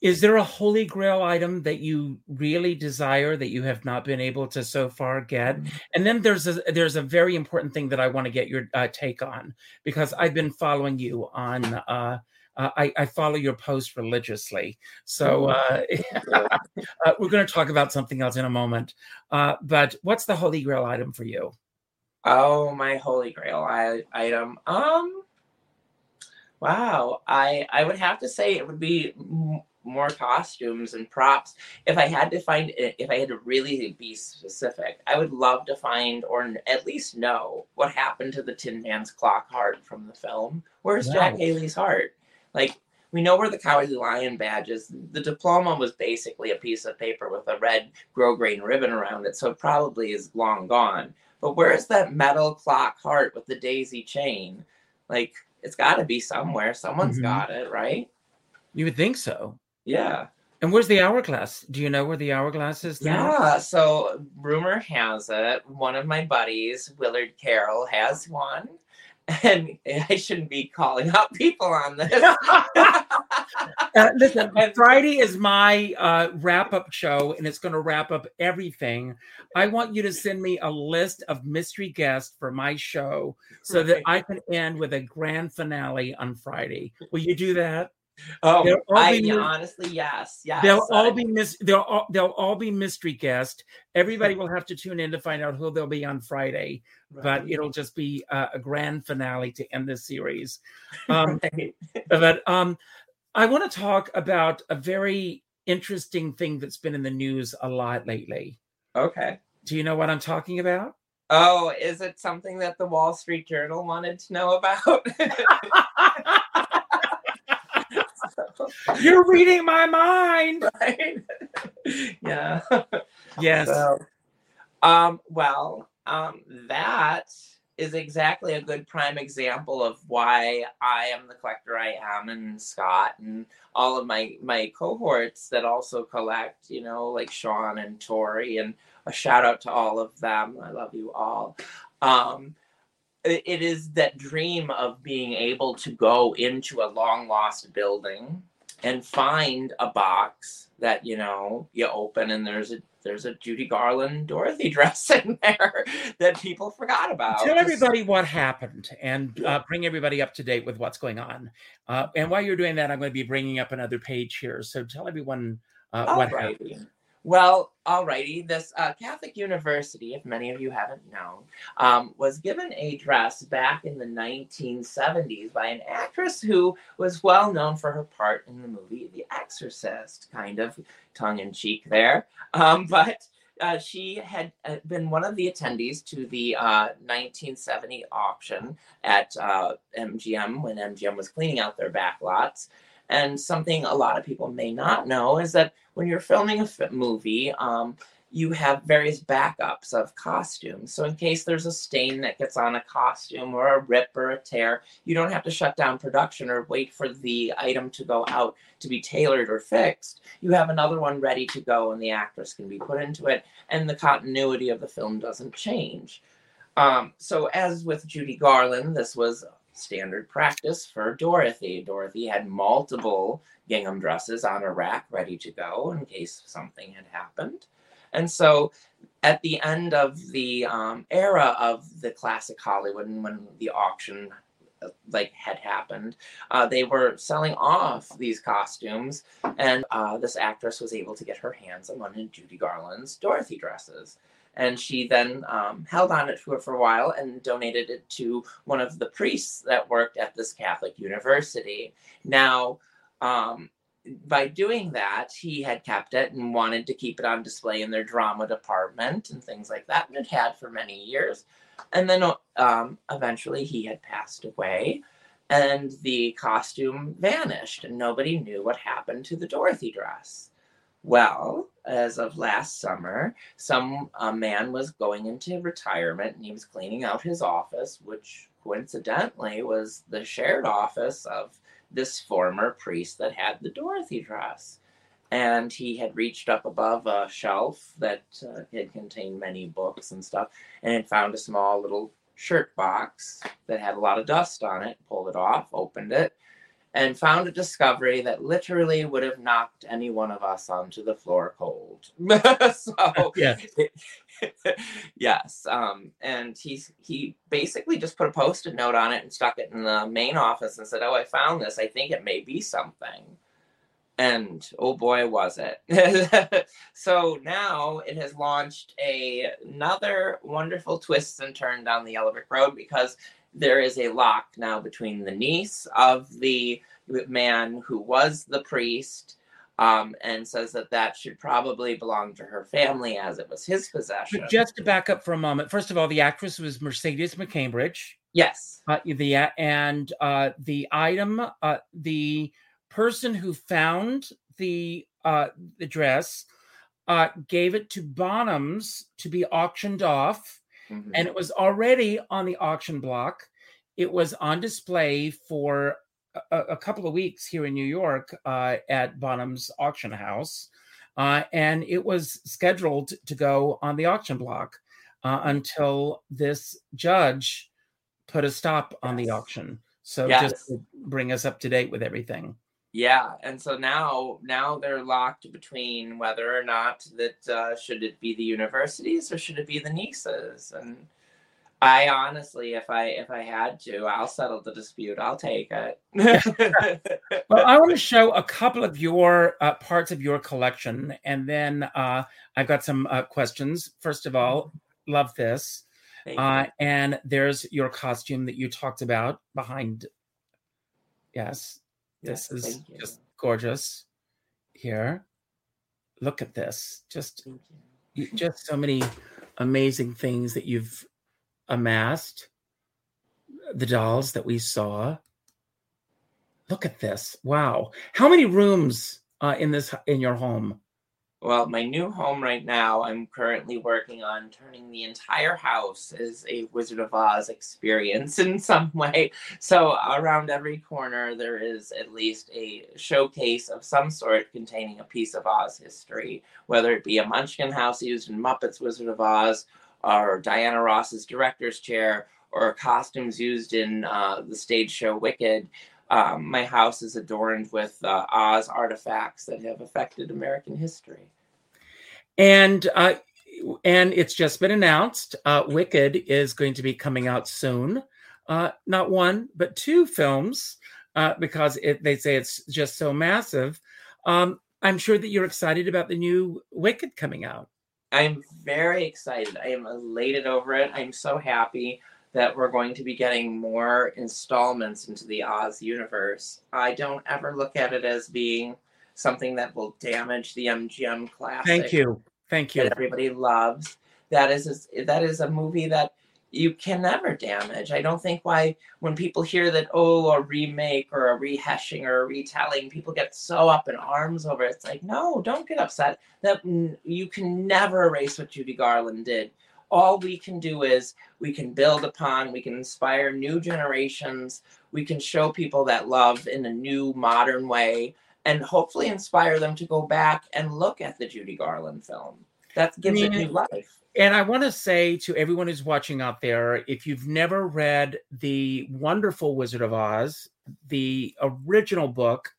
Is there a holy grail item that you really desire that you have not been able to so far get? Mm-hmm. And then there's a there's a very important thing that I want to get your uh, take on because I've been following you on uh, uh, I, I, follow your post religiously. So mm-hmm. uh, <laughs> uh, we're going to talk about something else in a moment. Uh, but what's the holy grail item for you? Oh, my holy grail I- item. Um, wow. I I would have to say it would be m- more costumes and props. If I had to find it, if I had to really be specific, I would love to find or at least know what happened to the Tin Man's clock heart from the film. Where's wow. Jack Haley's heart? Like we know where the Cowardly Lion badge is. The diploma was basically a piece of paper with a red grosgrain ribbon around it, so it probably is long gone. But where's that metal clock heart with the daisy chain? Like it's got to be somewhere. Someone's mm-hmm. got it, right? You would think so. Yeah. And where's the hourglass? Do you know where the hourglass is? Now? Yeah. So rumor has it, one of my buddies, Willard Carroll, has one <laughs> and I shouldn't be calling out <laughs> people on this. <laughs> uh, listen, Friday is my uh, wrap up show, and it's going to wrap up everything. I want you to send me a list of mystery guests for my show so that I can end with a grand finale on Friday. Will you do that? Oh, I be, honestly, yes, yes. They'll all be mis- they'll all, they'll all be mystery guests. Everybody will have to tune in to find out who they'll be on Friday, right. but it'll just be a, a, grand finale to end this series. <laughs> Um, right. but um, I want to talk about a very interesting thing that's been in the news a lot lately. Okay. Do you know what I'm talking about? Oh, is it something that the Wall Street Journal wanted to know about? <laughs> <laughs> <laughs> You're reading my mind. <laughs> Right? <laughs> yeah. Yes. So, um, well, um, that is exactly a good prime example of why I am the collector I am, and Scott and all of my my cohorts that also collect. You know, like Sean and Tori, and a shout out to all of them. I love you all. Um, it is that dream of being able to go into a long lost building and find a box that you know you open and there's a there's a Judy Garland Dorothy <laughs> dress in there that people forgot about. Tell everybody what happened and uh, bring everybody up to date with what's going on. Uh, and while you're doing that, I'm going to be bringing up another page here. So tell everyone uh, what right. happened. Well, alrighty. This uh, Catholic University, if many of you haven't known, um, was given a dress back in the 1970s by an actress who was well known for her part in the movie The Exorcist, kind of tongue in cheek there. Um, <laughs> but uh, she had uh, been one of the attendees to the uh, 1970 auction at MGM uh, when MGM was cleaning out their backlots. And something a lot of people may not know is that when you're filming a movie, um, you have various backups of costumes. So in case there's a stain that gets on a costume or a rip or a tear, you don't have to shut down production or wait for the item to go out to be tailored or fixed. You have another one ready to go and the actress can be put into it and the continuity of the film doesn't change. Um, so as with Judy Garland, this was standard practice for Dorothy. Dorothy had multiple gingham dresses on a rack ready to go in case something had happened. And so at the end of the um, era of the classic Hollywood and when the auction uh, like had happened, uh, they were selling off these costumes, and uh, this actress was able to get her hands on one of Judy Garland's Dorothy dresses and she then um, held on it for, for a while and donated it to one of the priests that worked at this Catholic university. Now, um, by doing that, he had kept it and wanted to keep it on display in their drama department and things like that, and it had for many years. And then um, eventually he had passed away, and the costume vanished, and nobody knew what happened to the Dorothy dress. Well, as of last summer, some a man was going into retirement and he was cleaning out his office, which coincidentally was the shared office of this former priest that had the Dorothy dress. And he had reached up above a shelf that uh, had contained many books and stuff and had found a small little shirt box that had a lot of dust on it, pulled it off, opened it, and found a discovery that literally would have knocked any one of us onto the floor cold. <laughs> so yeah. <laughs> yes. Um, and he's he basically just put a post-it note on it and stuck it in the main office and said, Oh, I found this. I think it may be something. And oh boy, was it. <laughs> so now it has launched a, another wonderful twists and turn down the Yellow Brick Road because there is a lock now between the niece of the man who was the priest um, and says that that should probably belong to her family as it was his possession. just to back up for a moment, first of all, the actress was Mercedes McCambridge. Yes. Uh, the and uh, the item, uh, the person who found the uh, the dress uh, gave it to Bonhams to be auctioned off mm-hmm. and it was already on the auction block. It was on display for a, a couple of weeks here in New York uh, at Bonham's auction house, uh, and it was scheduled to go on the auction block uh, until this judge put a stop on the auction. So yes. just bring us up to date with everything. Yeah, and so now now they're locked between whether or not that uh, should it be the universities or should it be the nieces, and I honestly, if I if I had to, I'll settle the dispute. I'll take it. <laughs> well, I want to show a couple of your uh, parts of your collection, and then uh, I've got some uh, questions. First of all, love this, uh, and there's your costume that you talked about behind. Yes, this is just gorgeous here. Look at this just just so many amazing things that you've amassed. The dolls that we saw. Look at this wow. How many rooms uh, in this in your home well, my new home right now, I'm currently working on turning the entire house as a Wizard of Oz experience <laughs> in some way. So, around every corner, there is at least a showcase of some sort containing a piece of Oz history, whether it be a Munchkin house used in Muppets Wizard of Oz, or Diana Ross's director's chair, or costumes used in uh, the stage show Wicked. Um, my house is adorned with uh, Oz artifacts that have affected American history. And uh, and it's just been announced. Uh, Wicked is going to be coming out soon. Uh, not one, but two films uh, because it, they say it's just so massive. Um, I'm sure that you're excited about the new Wicked coming out. I'm very excited. I am elated over it. I'm so happy that we're going to be getting more installments into the Oz universe. I don't ever look at it as being something that will damage the MGM classic. Thank you. Thank you. That everybody loves. That is a, that is a movie that you can never damage. I don't think why when people hear that oh a remake or a rehashing or a retelling, people get so up in arms over it. It's like no, don't get upset. That you can never erase what Judy Garland did. All we can do is we can build upon, we can inspire new generations, we can show people that love in a new modern way, and hopefully inspire them to go back and look at the Judy Garland film. That gives it new life and I want to say to everyone who's watching out there if you've never read the wonderful Wizard of Oz, the original book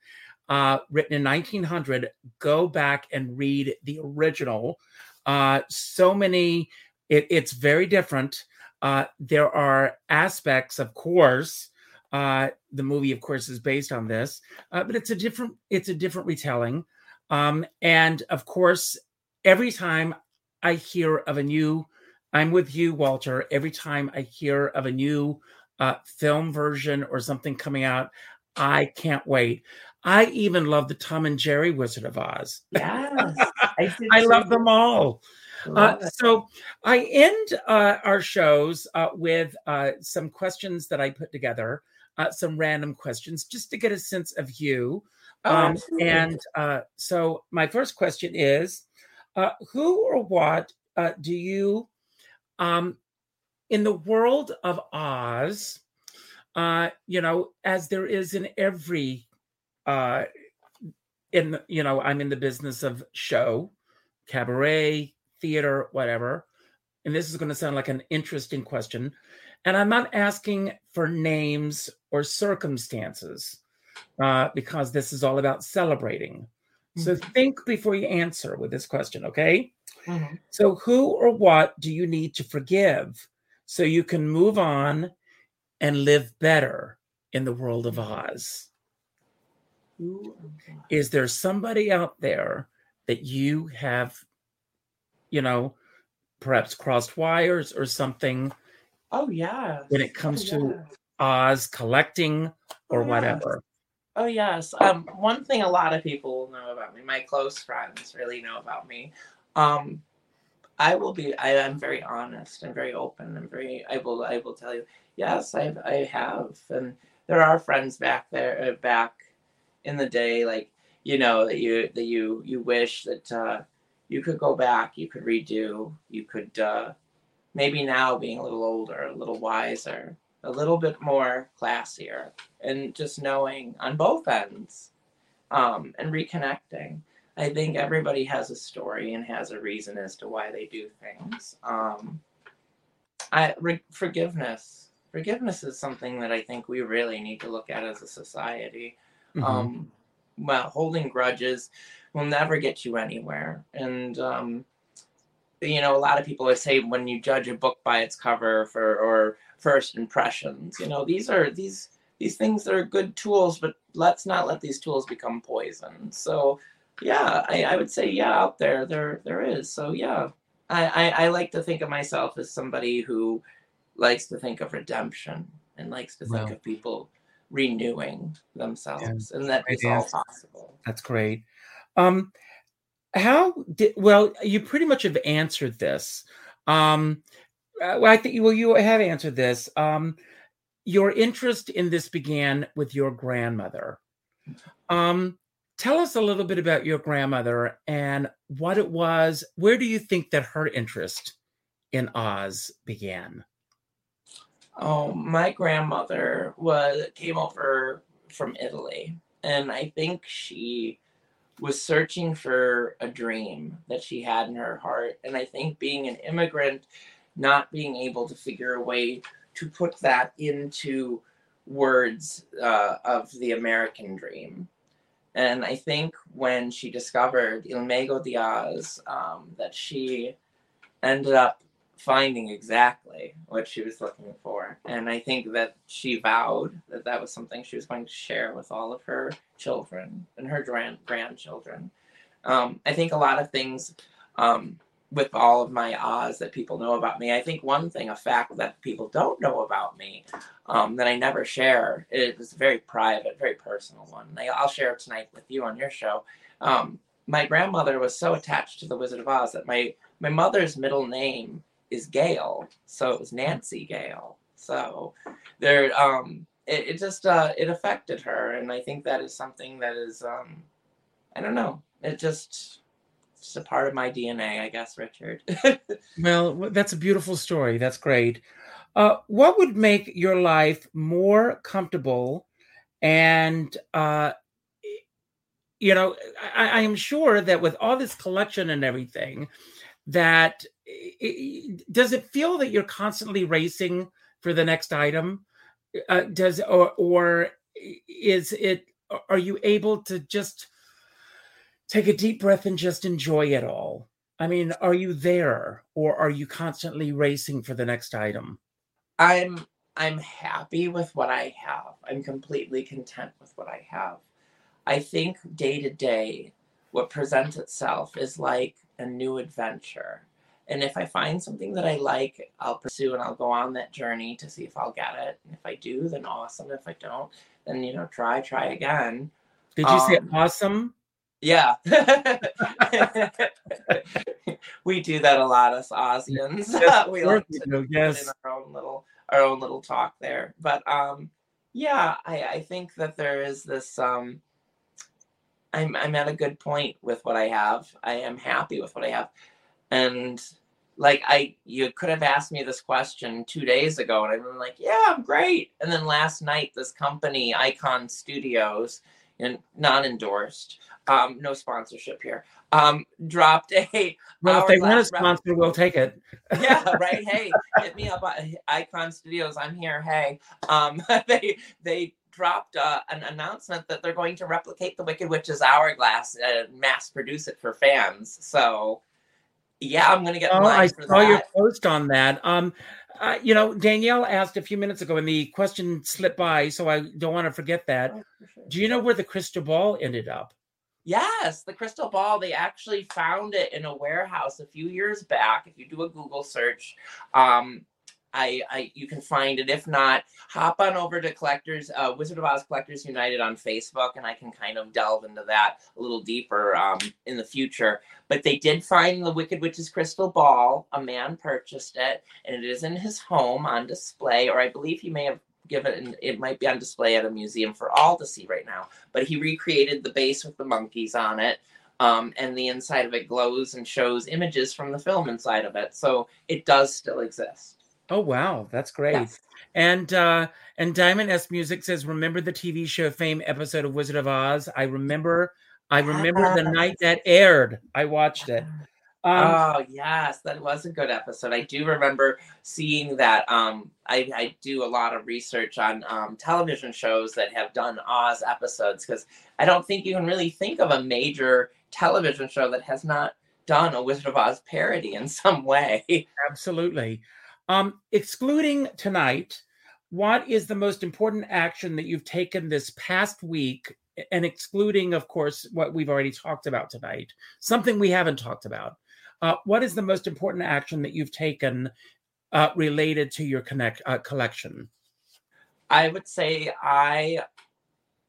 uh, written in 1900, go back and read the original. Uh, so many, it, it's very different. Uh, there are aspects, of course. Uh, the movie, of course, is based on this, uh, but it's a different it's a different retelling. Um, and of course, every time I hear of a new, I'm with you, Walter. Every time I hear of a new uh, film version or something coming out, I can't wait. I even love the Tom and Jerry Wizard of Oz. Yes, <laughs> I, I love them all. Uh, so I end uh, our shows uh, with uh, some questions that I put together, uh, some random questions, just to get a sense of you. Oh, um, and uh, so my first question is uh, who or what uh, do you, um, in the world of Oz, uh, you know, as there is in every, uh, in you know, I'm in the business of show, cabaret, theater, whatever. And this is going to sound like an interesting question. And I'm not asking for names or circumstances uh, because this is all about celebrating. So mm-hmm. think before you answer with this question, okay? Mm-hmm. So, who or what do you need to forgive so you can move on and live better in the world of Oz? Is there somebody out there that you have, you know, perhaps crossed wires or something? Oh, yeah. When it comes oh, to Oz collecting or oh, whatever. Oh yes. Um, one thing a lot of people know about me, my close friends really know about me. Um, I will be. I am very honest and very open and very. I will. I will tell you. Yes, I I have, and there are friends back there, uh, back in the day, like you know that you that you you wish that uh, you could go back, you could redo, you could uh, maybe now being a little older, a little wiser, a little bit more classier and just knowing on both ends um, and reconnecting. I think everybody has a story and has a reason as to why they do things. Um, I re- forgiveness. Forgiveness is something that I think we really need to look at as a society. Mm-hmm. Um, well, holding grudges will never get you anywhere, and um, you know, a lot of people say when you judge a book by its cover for or first impressions. You know, these are these these things are good tools, but let's not let these tools become poison. So yeah, I, I would say yeah, out there there there is. So yeah. I, I, I like to think of myself as somebody who likes to think of redemption and likes to think of people renewing themselves yeah. and that is all possible. That's great. Um how did well you pretty much have answered this. Um uh, I think well, you have answered this. Um, your interest in this began with your grandmother. Um, tell us a little bit about your grandmother and what it was. Where do you think that her interest in Oz began? Oh, my grandmother was came over from Italy, and I think she was searching for a dream that she had in her heart. And I think being an immigrant not being able to figure a way to put that into words uh, of the American dream. And I think when she discovered Il Mago di um, that she ended up finding exactly what she was looking for. And I think that she vowed that that was something she was going to share with all of her children and her grand- grandchildren. Um, I think a lot of things um, with all of my Oz that people know about me. I think one thing, a fact that people don't know about me um, that I never share, it is a very private, very personal one. I, will share it tonight with you on your show. Um, my grandmother was so attached to the Wizard of Oz that my my mother's middle name is Gale, so it was Nancy Gale. So there, um, it, it just uh, it affected her, and I think that is something that is, um, I don't know, it just it's a part of my DNA, I guess, Richard. <laughs> well, that's a beautiful story. That's great. Uh, what would make your life more comfortable and uh, you know I, I, am sure that with all this collection and everything that it, does it feel that you're constantly racing for the next item? Uh, does or or is it are you able to just take a deep breath and just enjoy it all? I mean are you there or are you constantly racing for the next item? I'm i'm happy with what i have. I'm completely content with what i have. I think day to day what presents itself is like a new adventure and if I find something that I like, I'll pursue and I'll go on that journey to see if I'll get it. And if I do, then awesome. If I don't, then you know, try, try again. Did you um, say awesome? Yeah. <laughs> we do that a lot as Ozians. Yes, <laughs> we like to do, yes. in our own little our own little talk there. But um yeah, I, I think that there is this um I'm I'm at a good point with what I have. I am happy with what I have and like I you could have asked me this question two days ago and I've been like, yeah, I'm great. And then last night this company, Icon Studios, and non-endorsed, um, no sponsorship here, um, dropped a <laughs> Well if they want a sponsor, we'll take it. yeah, <laughs> right. Hey, hit me up Icon Studios. I'm here. Hey. Um <laughs> they they dropped uh, an announcement that they're going to replicate the Wicked Witch's hourglass and mass produce it for fans. So yeah, I'm going to get. Oh, I saw that. your post on that. Um, uh, you know, Danielle asked a few minutes ago, and the question slipped by, so I don't want to forget that. Oh, sure. Do you know where the crystal ball ended up? Yes, the crystal ball. They actually found it in a warehouse a few years back. If you do a Google search, um, I, I you can find it. If not, hop on over to Collectors uh, Wizard of Oz Collectors United on Facebook, and I can kind of delve into that a little deeper um, in the future. But they did find the Wicked Witch's crystal ball. A man purchased it, and it is in his home on display, or I believe he may have given it might be on display at a museum for all to see right now. But he recreated the base with the monkeys on it. Um, and the inside of it glows and shows images from the film inside of it. So it does still exist. Oh wow, that's great. Yes. And uh and Diamond S Music says, remember the TV show Fame episode of Wizard of Oz? I remember I remember the night that aired. I watched it. Um, oh yes, that was a good episode. I do remember seeing that. Um, I, I do a lot of research on um, television shows that have done Oz episodes because I don't think you can really think of a major television show that has not done a Wizard of Oz parody in some way. Absolutely. Um, excluding tonight, what is the most important action that you've taken this past week? And excluding, of course, what we've already talked about tonight, something we haven't talked about. Uh, what is the most important action that you've taken uh, related to your connect uh, collection? I would say I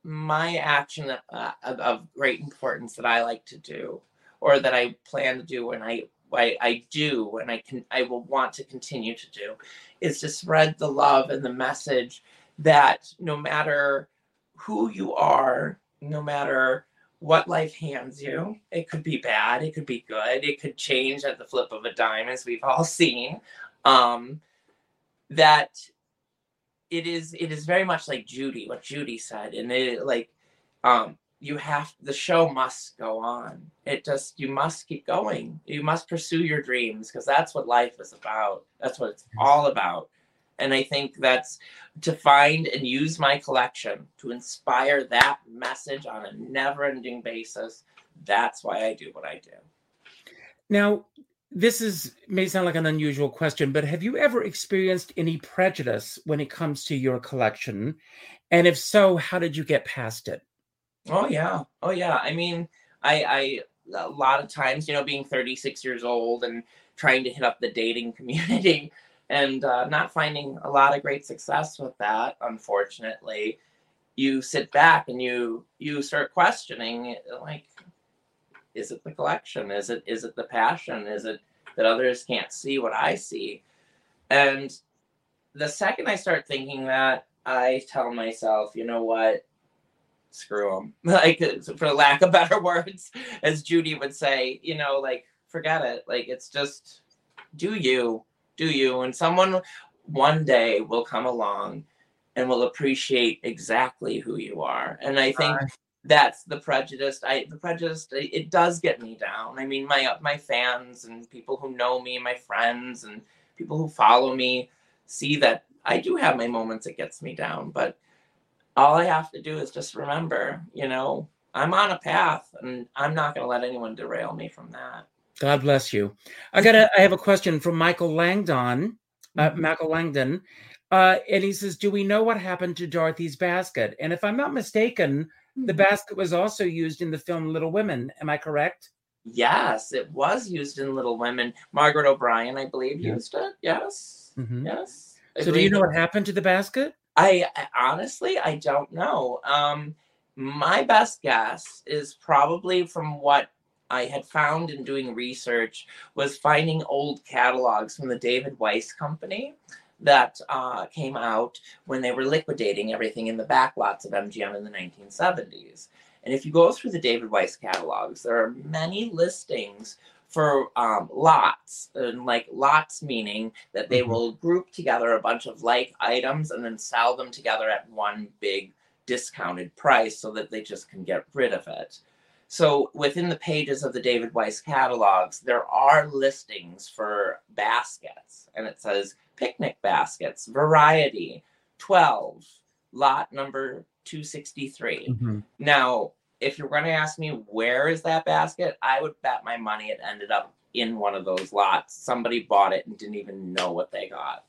my action uh, of, of, great importance that I like to do, or that I plan to do when I I, I do and I can I will want to continue to do is to spread the love and the message that no matter who you are, no matter what life hands you, it could be bad, it could be good, it could change at the flip of a dime, as we've all seen. Um, that it is it is very much like Judy, what Judy said, and it like um you have the show must go on. It just you must keep going. You must pursue your dreams because that's what life is about. That's what it's all about. And i think that's to find and use my collection to inspire that message on a never ending basis that's why i do what i do. Now this is may sound like an unusual question but have you ever experienced any prejudice when it comes to your collection? And if so how did you get past it Oh yeah. Oh yeah. I mean, I I a lot of times, you know, being 36 years old and trying to hit up the dating <laughs> community and uh, not finding a lot of great success with that, unfortunately, you sit back and you you start questioning like is it the collection is it is it the passion is it that others can't see what i see and the second i start thinking that i tell myself you know what screw them <laughs> like for lack of better words as judy would say you know like forget it. Like it's just do you do you. And someone one day will come along and will appreciate exactly who you are. And i think uh, that's the prejudice. I the prejudice it does get me down. I mean my my fans and people who know me my friends and people who follow me see that i do have my moments it gets me down. But all i have to do is just remember you know i'm on a path and i'm not going to let anyone derail me from that god bless you i got a i have a question from michael langdon uh, mm-hmm. michael langdon uh, and he says do we know what happened to dorothy's basket and if i'm not mistaken the mm-hmm. basket was also used in the film Little Women. Am I correct? Yes, it was used in Little Women. Margaret O'Brien, I believe, yeah. used it. Yes. Mm-hmm. Yes. So do you know what happened to the basket? I, I honestly I don't know. Um my best guess is probably from what I had found in doing research was finding old catalogs from the David Weisz Company that uh, came out when they were liquidating everything in the backlots of MGM in the 1970s. And if you go through the David Weisz catalogs, there are many listings for um, lots, and like lots meaning that they mm-hmm. will group together a bunch of like items and then sell them together at one big discounted price so that they just can get rid of it. So within the pages of the David Weisz catalogs, there are listings for baskets, and it says picnic baskets, variety, 12, lot number 263. Mm-hmm. Now, if you're going to ask me where is that basket, I would bet my money it ended up in one of those lots. Somebody bought it and didn't even know what they got.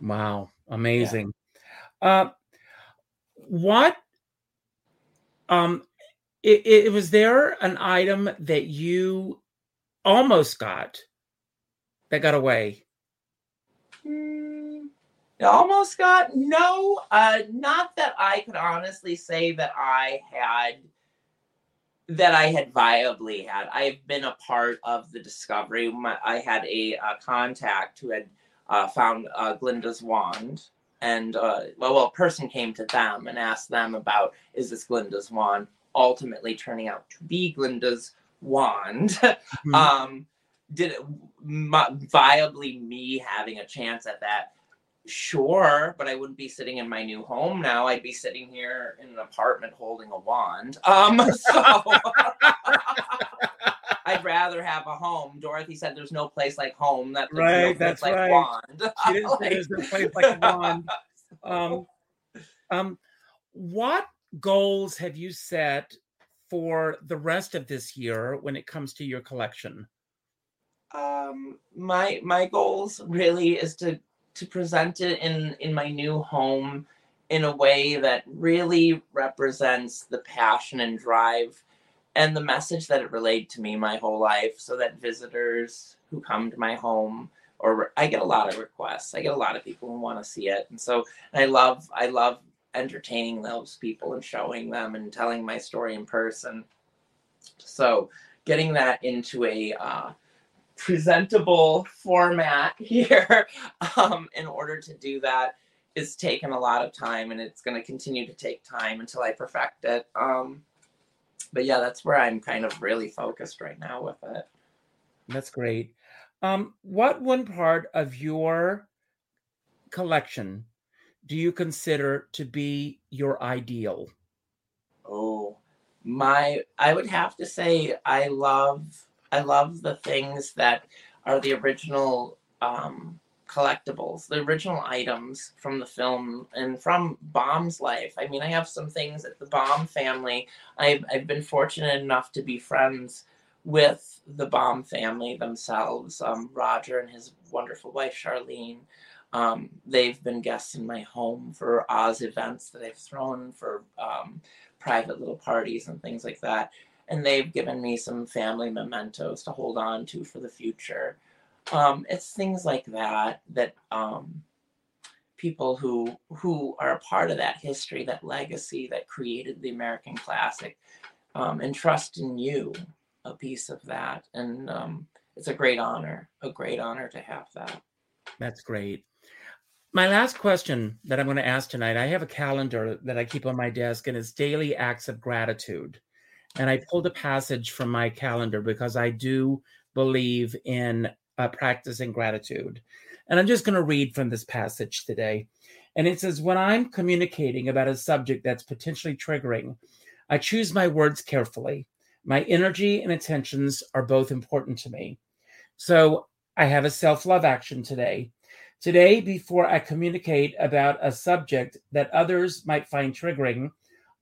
Wow, amazing. Yeah. Uh, what um it, it was there an item that you almost got that got away Mm, almost got no. Uh, not that I could honestly say that I had that I had viably had. I've been a part of the discovery. My, I had a, a, contact who had uh, found uh, Glinda's wand, and uh, well, well, a person came to them and asked them about is this Glinda's wand? Ultimately, turning out to be Glinda's wand. <laughs> Mm-hmm. um, did it viably me having a chance at that sure but i wouldn't be sitting in my new home now. I'd be sitting here in an apartment holding a wand. Um <laughs> so i'd rather have a home. Dorothy said there's no place like home that right no that's like right. wand. <laughs> she didn't say there's no place like a <laughs> wand. Um um what goals have you set for the rest of this year when it comes to your collection? Um my my goals really is to to present it in in my new home in a way that really represents the passion and drive and the message that it relayed to me my whole life so that visitors who come to my home or I get a lot of requests. I get a lot of people who want to see it. And so I love I love entertaining those people and showing them and telling my story in person. So getting that into a uh, presentable format <laughs> here um, in order to do that is taken a lot of time and it's going to continue to take time until I perfect it. Um, but yeah, that's where I'm kind of really focused right now with it. That's great. Um, what one part of your collection do you consider to be your ideal? Oh, my, I would have to say I love I love the things that are the original um, collectibles, the original items from the film and from Baum's life. I mean, I have some things at the Baum family. I've, I've been fortunate enough to be friends with the Baum family themselves, um, Roger and his wonderful wife, Charlene. Um, they've been guests in my home for Oz events that I've thrown for um, private little parties and things like that and they've given me some family mementos to hold on to for the future. Um, it's things like that that um, people who who are a part of that history, that legacy that created the American classic, um, and trust in you a piece of that. And um, it's a great honor, a great honor to have that. That's great. My last question that I'm going to ask tonight I have a calendar that I keep on my desk, and it's daily acts of gratitude. And I pulled a passage from my calendar because I do believe in uh, practicing gratitude. And I'm just going to read from this passage today. And it says, When I'm communicating about a subject that's potentially triggering, I choose my words carefully. My energy and attentions are both important to me. So I have a self love action today. Today, before I communicate about a subject that others might find triggering,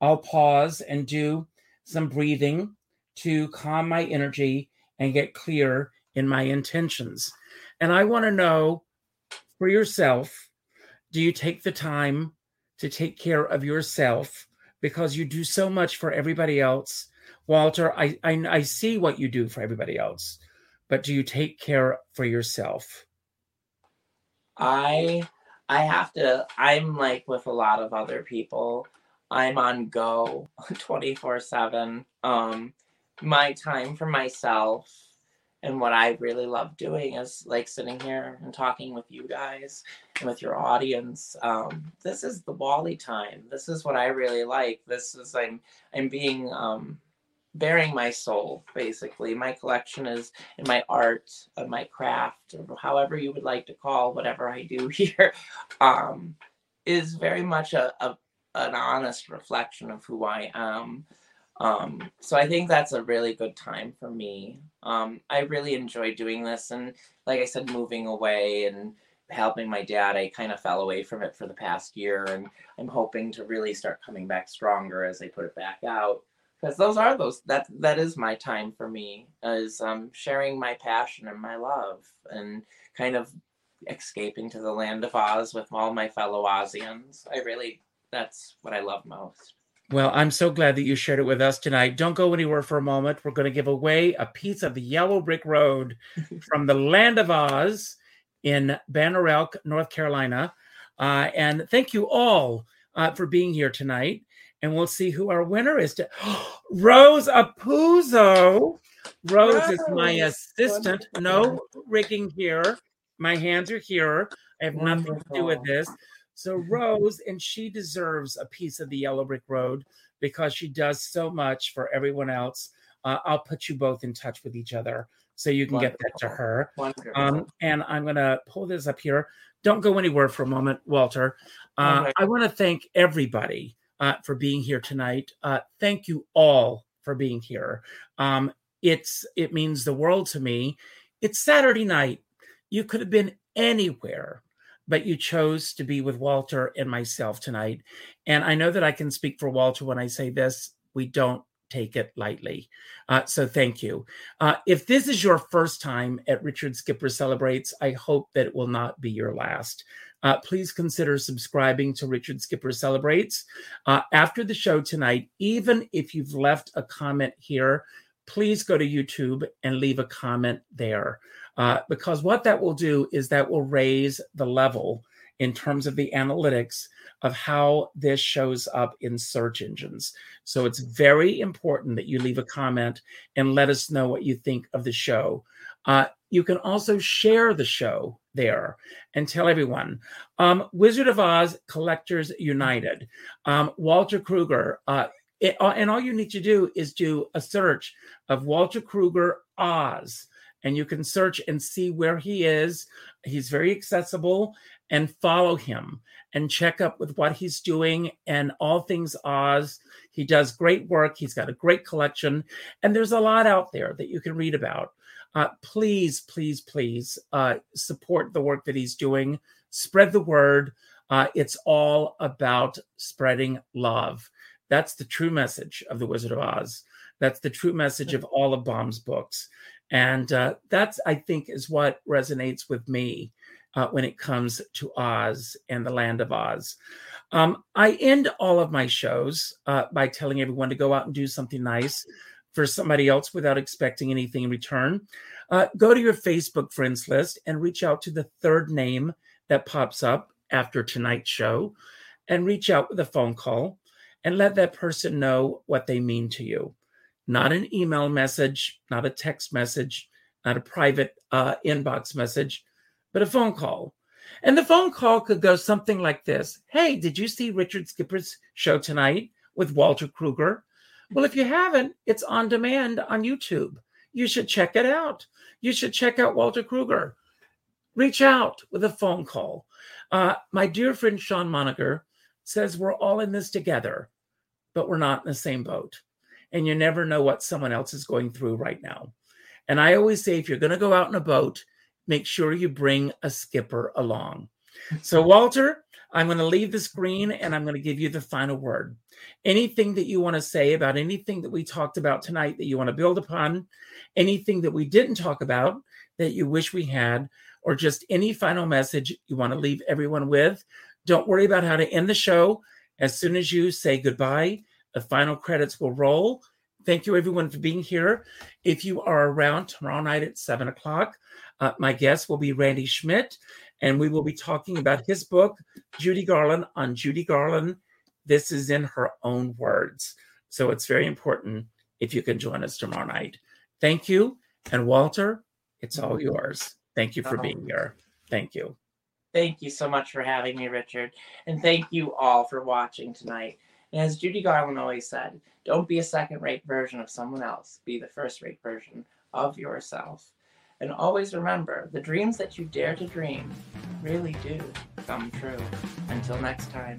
I'll pause and do some breathing to calm my energy and get clear in my intentions. And I want to know for yourself do you take the time to take care of yourself because you do so much for everybody else? Walter, I, I, I see what you do for everybody else, but do you take care for yourself? I I have to I'm like with a lot of other people. I'm on go <laughs> 24/7. Um my time for myself and what I really love doing is like sitting here and talking with you guys and with your audience. Um, this is the Wally time. This is what I really like. This is I'm I'm being um, bearing my soul basically. My collection is in my art, uh, my craft, or however you would like to call whatever I do <laughs> here, um, is very much a, a an honest reflection of who I am. Um, so I think that's a really good time for me. Um, I really enjoy doing this, and like I said, moving away and helping my dad, I kind of fell away from it for the past year, and I'm hoping to really start coming back stronger as I put it back out. Because those are those that that is my time for me is um, sharing my passion and my love, and kind of escaping to the land of Oz with all my fellow Ozians. I really that's what I love most. Well, I'm so glad that you shared it with us tonight. Don't go anywhere for a moment. We're going to give away a piece of the Yellow Brick Road <laughs> from the Land of Oz in Banner Elk, North Carolina. Uh, and thank you all uh, for being here tonight. And we'll see who our winner is. To <gasps> Rose Apuzzo. Rose, Rose is my assistant. No rigging here. My hands are here. I have Wonderful. nothing to do with this. So Rose, and she deserves a piece of the Yellow Brick Road because she does so much for everyone else. Uh, I'll put you both in touch with each other so you can Wonderful. get that to her. Um, and I'm going to pull this up here. Don't go anywhere for a moment, Walter. Uh. I want to thank everybody uh, for being here tonight. Uh, thank you all for being here. Um, it's it means the world to me. It's Saturday night. You could have been anywhere but you chose to be with Walter and myself tonight. And I know that I can speak for Walter when I say this. We don't take it lightly. Uh, so thank you. Uh, if this is your first time at Richard Skipper Celebrates, I hope that it will not be your last. Uh, please consider subscribing to Richard Skipper Celebrates. Uh, after the show tonight, even if you've left a comment here, please go to YouTube and leave a comment there. Uh, because what that will do is that will raise the level in terms of the analytics of how this shows up in search engines. So it's very important that you leave a comment and let us know what you think of the show. Uh, you can also share the show there and tell everyone. Um, Wizard of Oz Collectors United, um, Walter Krueger. Uh, it, uh, and all you need to do is do a search of Walter Krueger Oz and you can search and see where he is. He's very accessible and follow him and check up with what he's doing and all things Oz. He does great work. He's got a great collection, and there's a lot out there that you can read about. Uh, please, please, please uh, support the work that he's doing. Spread the word. Uh, it's all about spreading love. That's the true message of The Wizard of Oz. That's the true message of all of Baum's books. And uh, that's, I think, is what resonates with me uh, when it comes to Oz and the land of Oz. Um, I end all of my shows uh, by telling everyone to go out and do something nice for somebody else without expecting anything in return, uh, go to your Facebook friends list and reach out to the third name that pops up after tonight's show and reach out with a phone call and let that person know what they mean to you. Not an email message, not a text message, not a private uh, inbox message, but a phone call. And the phone call could go something like this Hey, did you see Richard Skipper's show tonight with Walter Krueger? Well, if you haven't, it's on demand on YouTube. You should check it out. You should check out Walter Krueger. Reach out with a phone call. Uh, my dear friend Sean Moniger says we're all in this together, but we're not in the same boat. And you never know what someone else is going through right now. And I always say if you're going to go out in a boat, make sure you bring a skipper along. So, <laughs> Walter, I'm going to leave the screen and I'm going to give you the final word. Anything that you want to say about anything that we talked about tonight that you want to build upon, anything that we didn't talk about that you wish we had, or just any final message you want to leave everyone with, don't worry about how to end the show. As soon as you say goodbye, the final credits will roll. Thank you, everyone, for being here. If you are around tomorrow night at seven o'clock, uh, my guest will be Randy Schmidt, and we will be talking about his book, Judy Garland, on Judy Garland. This is in her own words. So it's very important if you can join us tomorrow night. Thank you. And Walter, it's all yours. Thank you for being here. Thank you. Thank you so much for having me, Richard. And thank you all for watching tonight. And as Judy Garland always said, don't be a second rate version of someone else, be the first rate version of yourself. And always remember the dreams that you dare to dream really do come true. Until next time,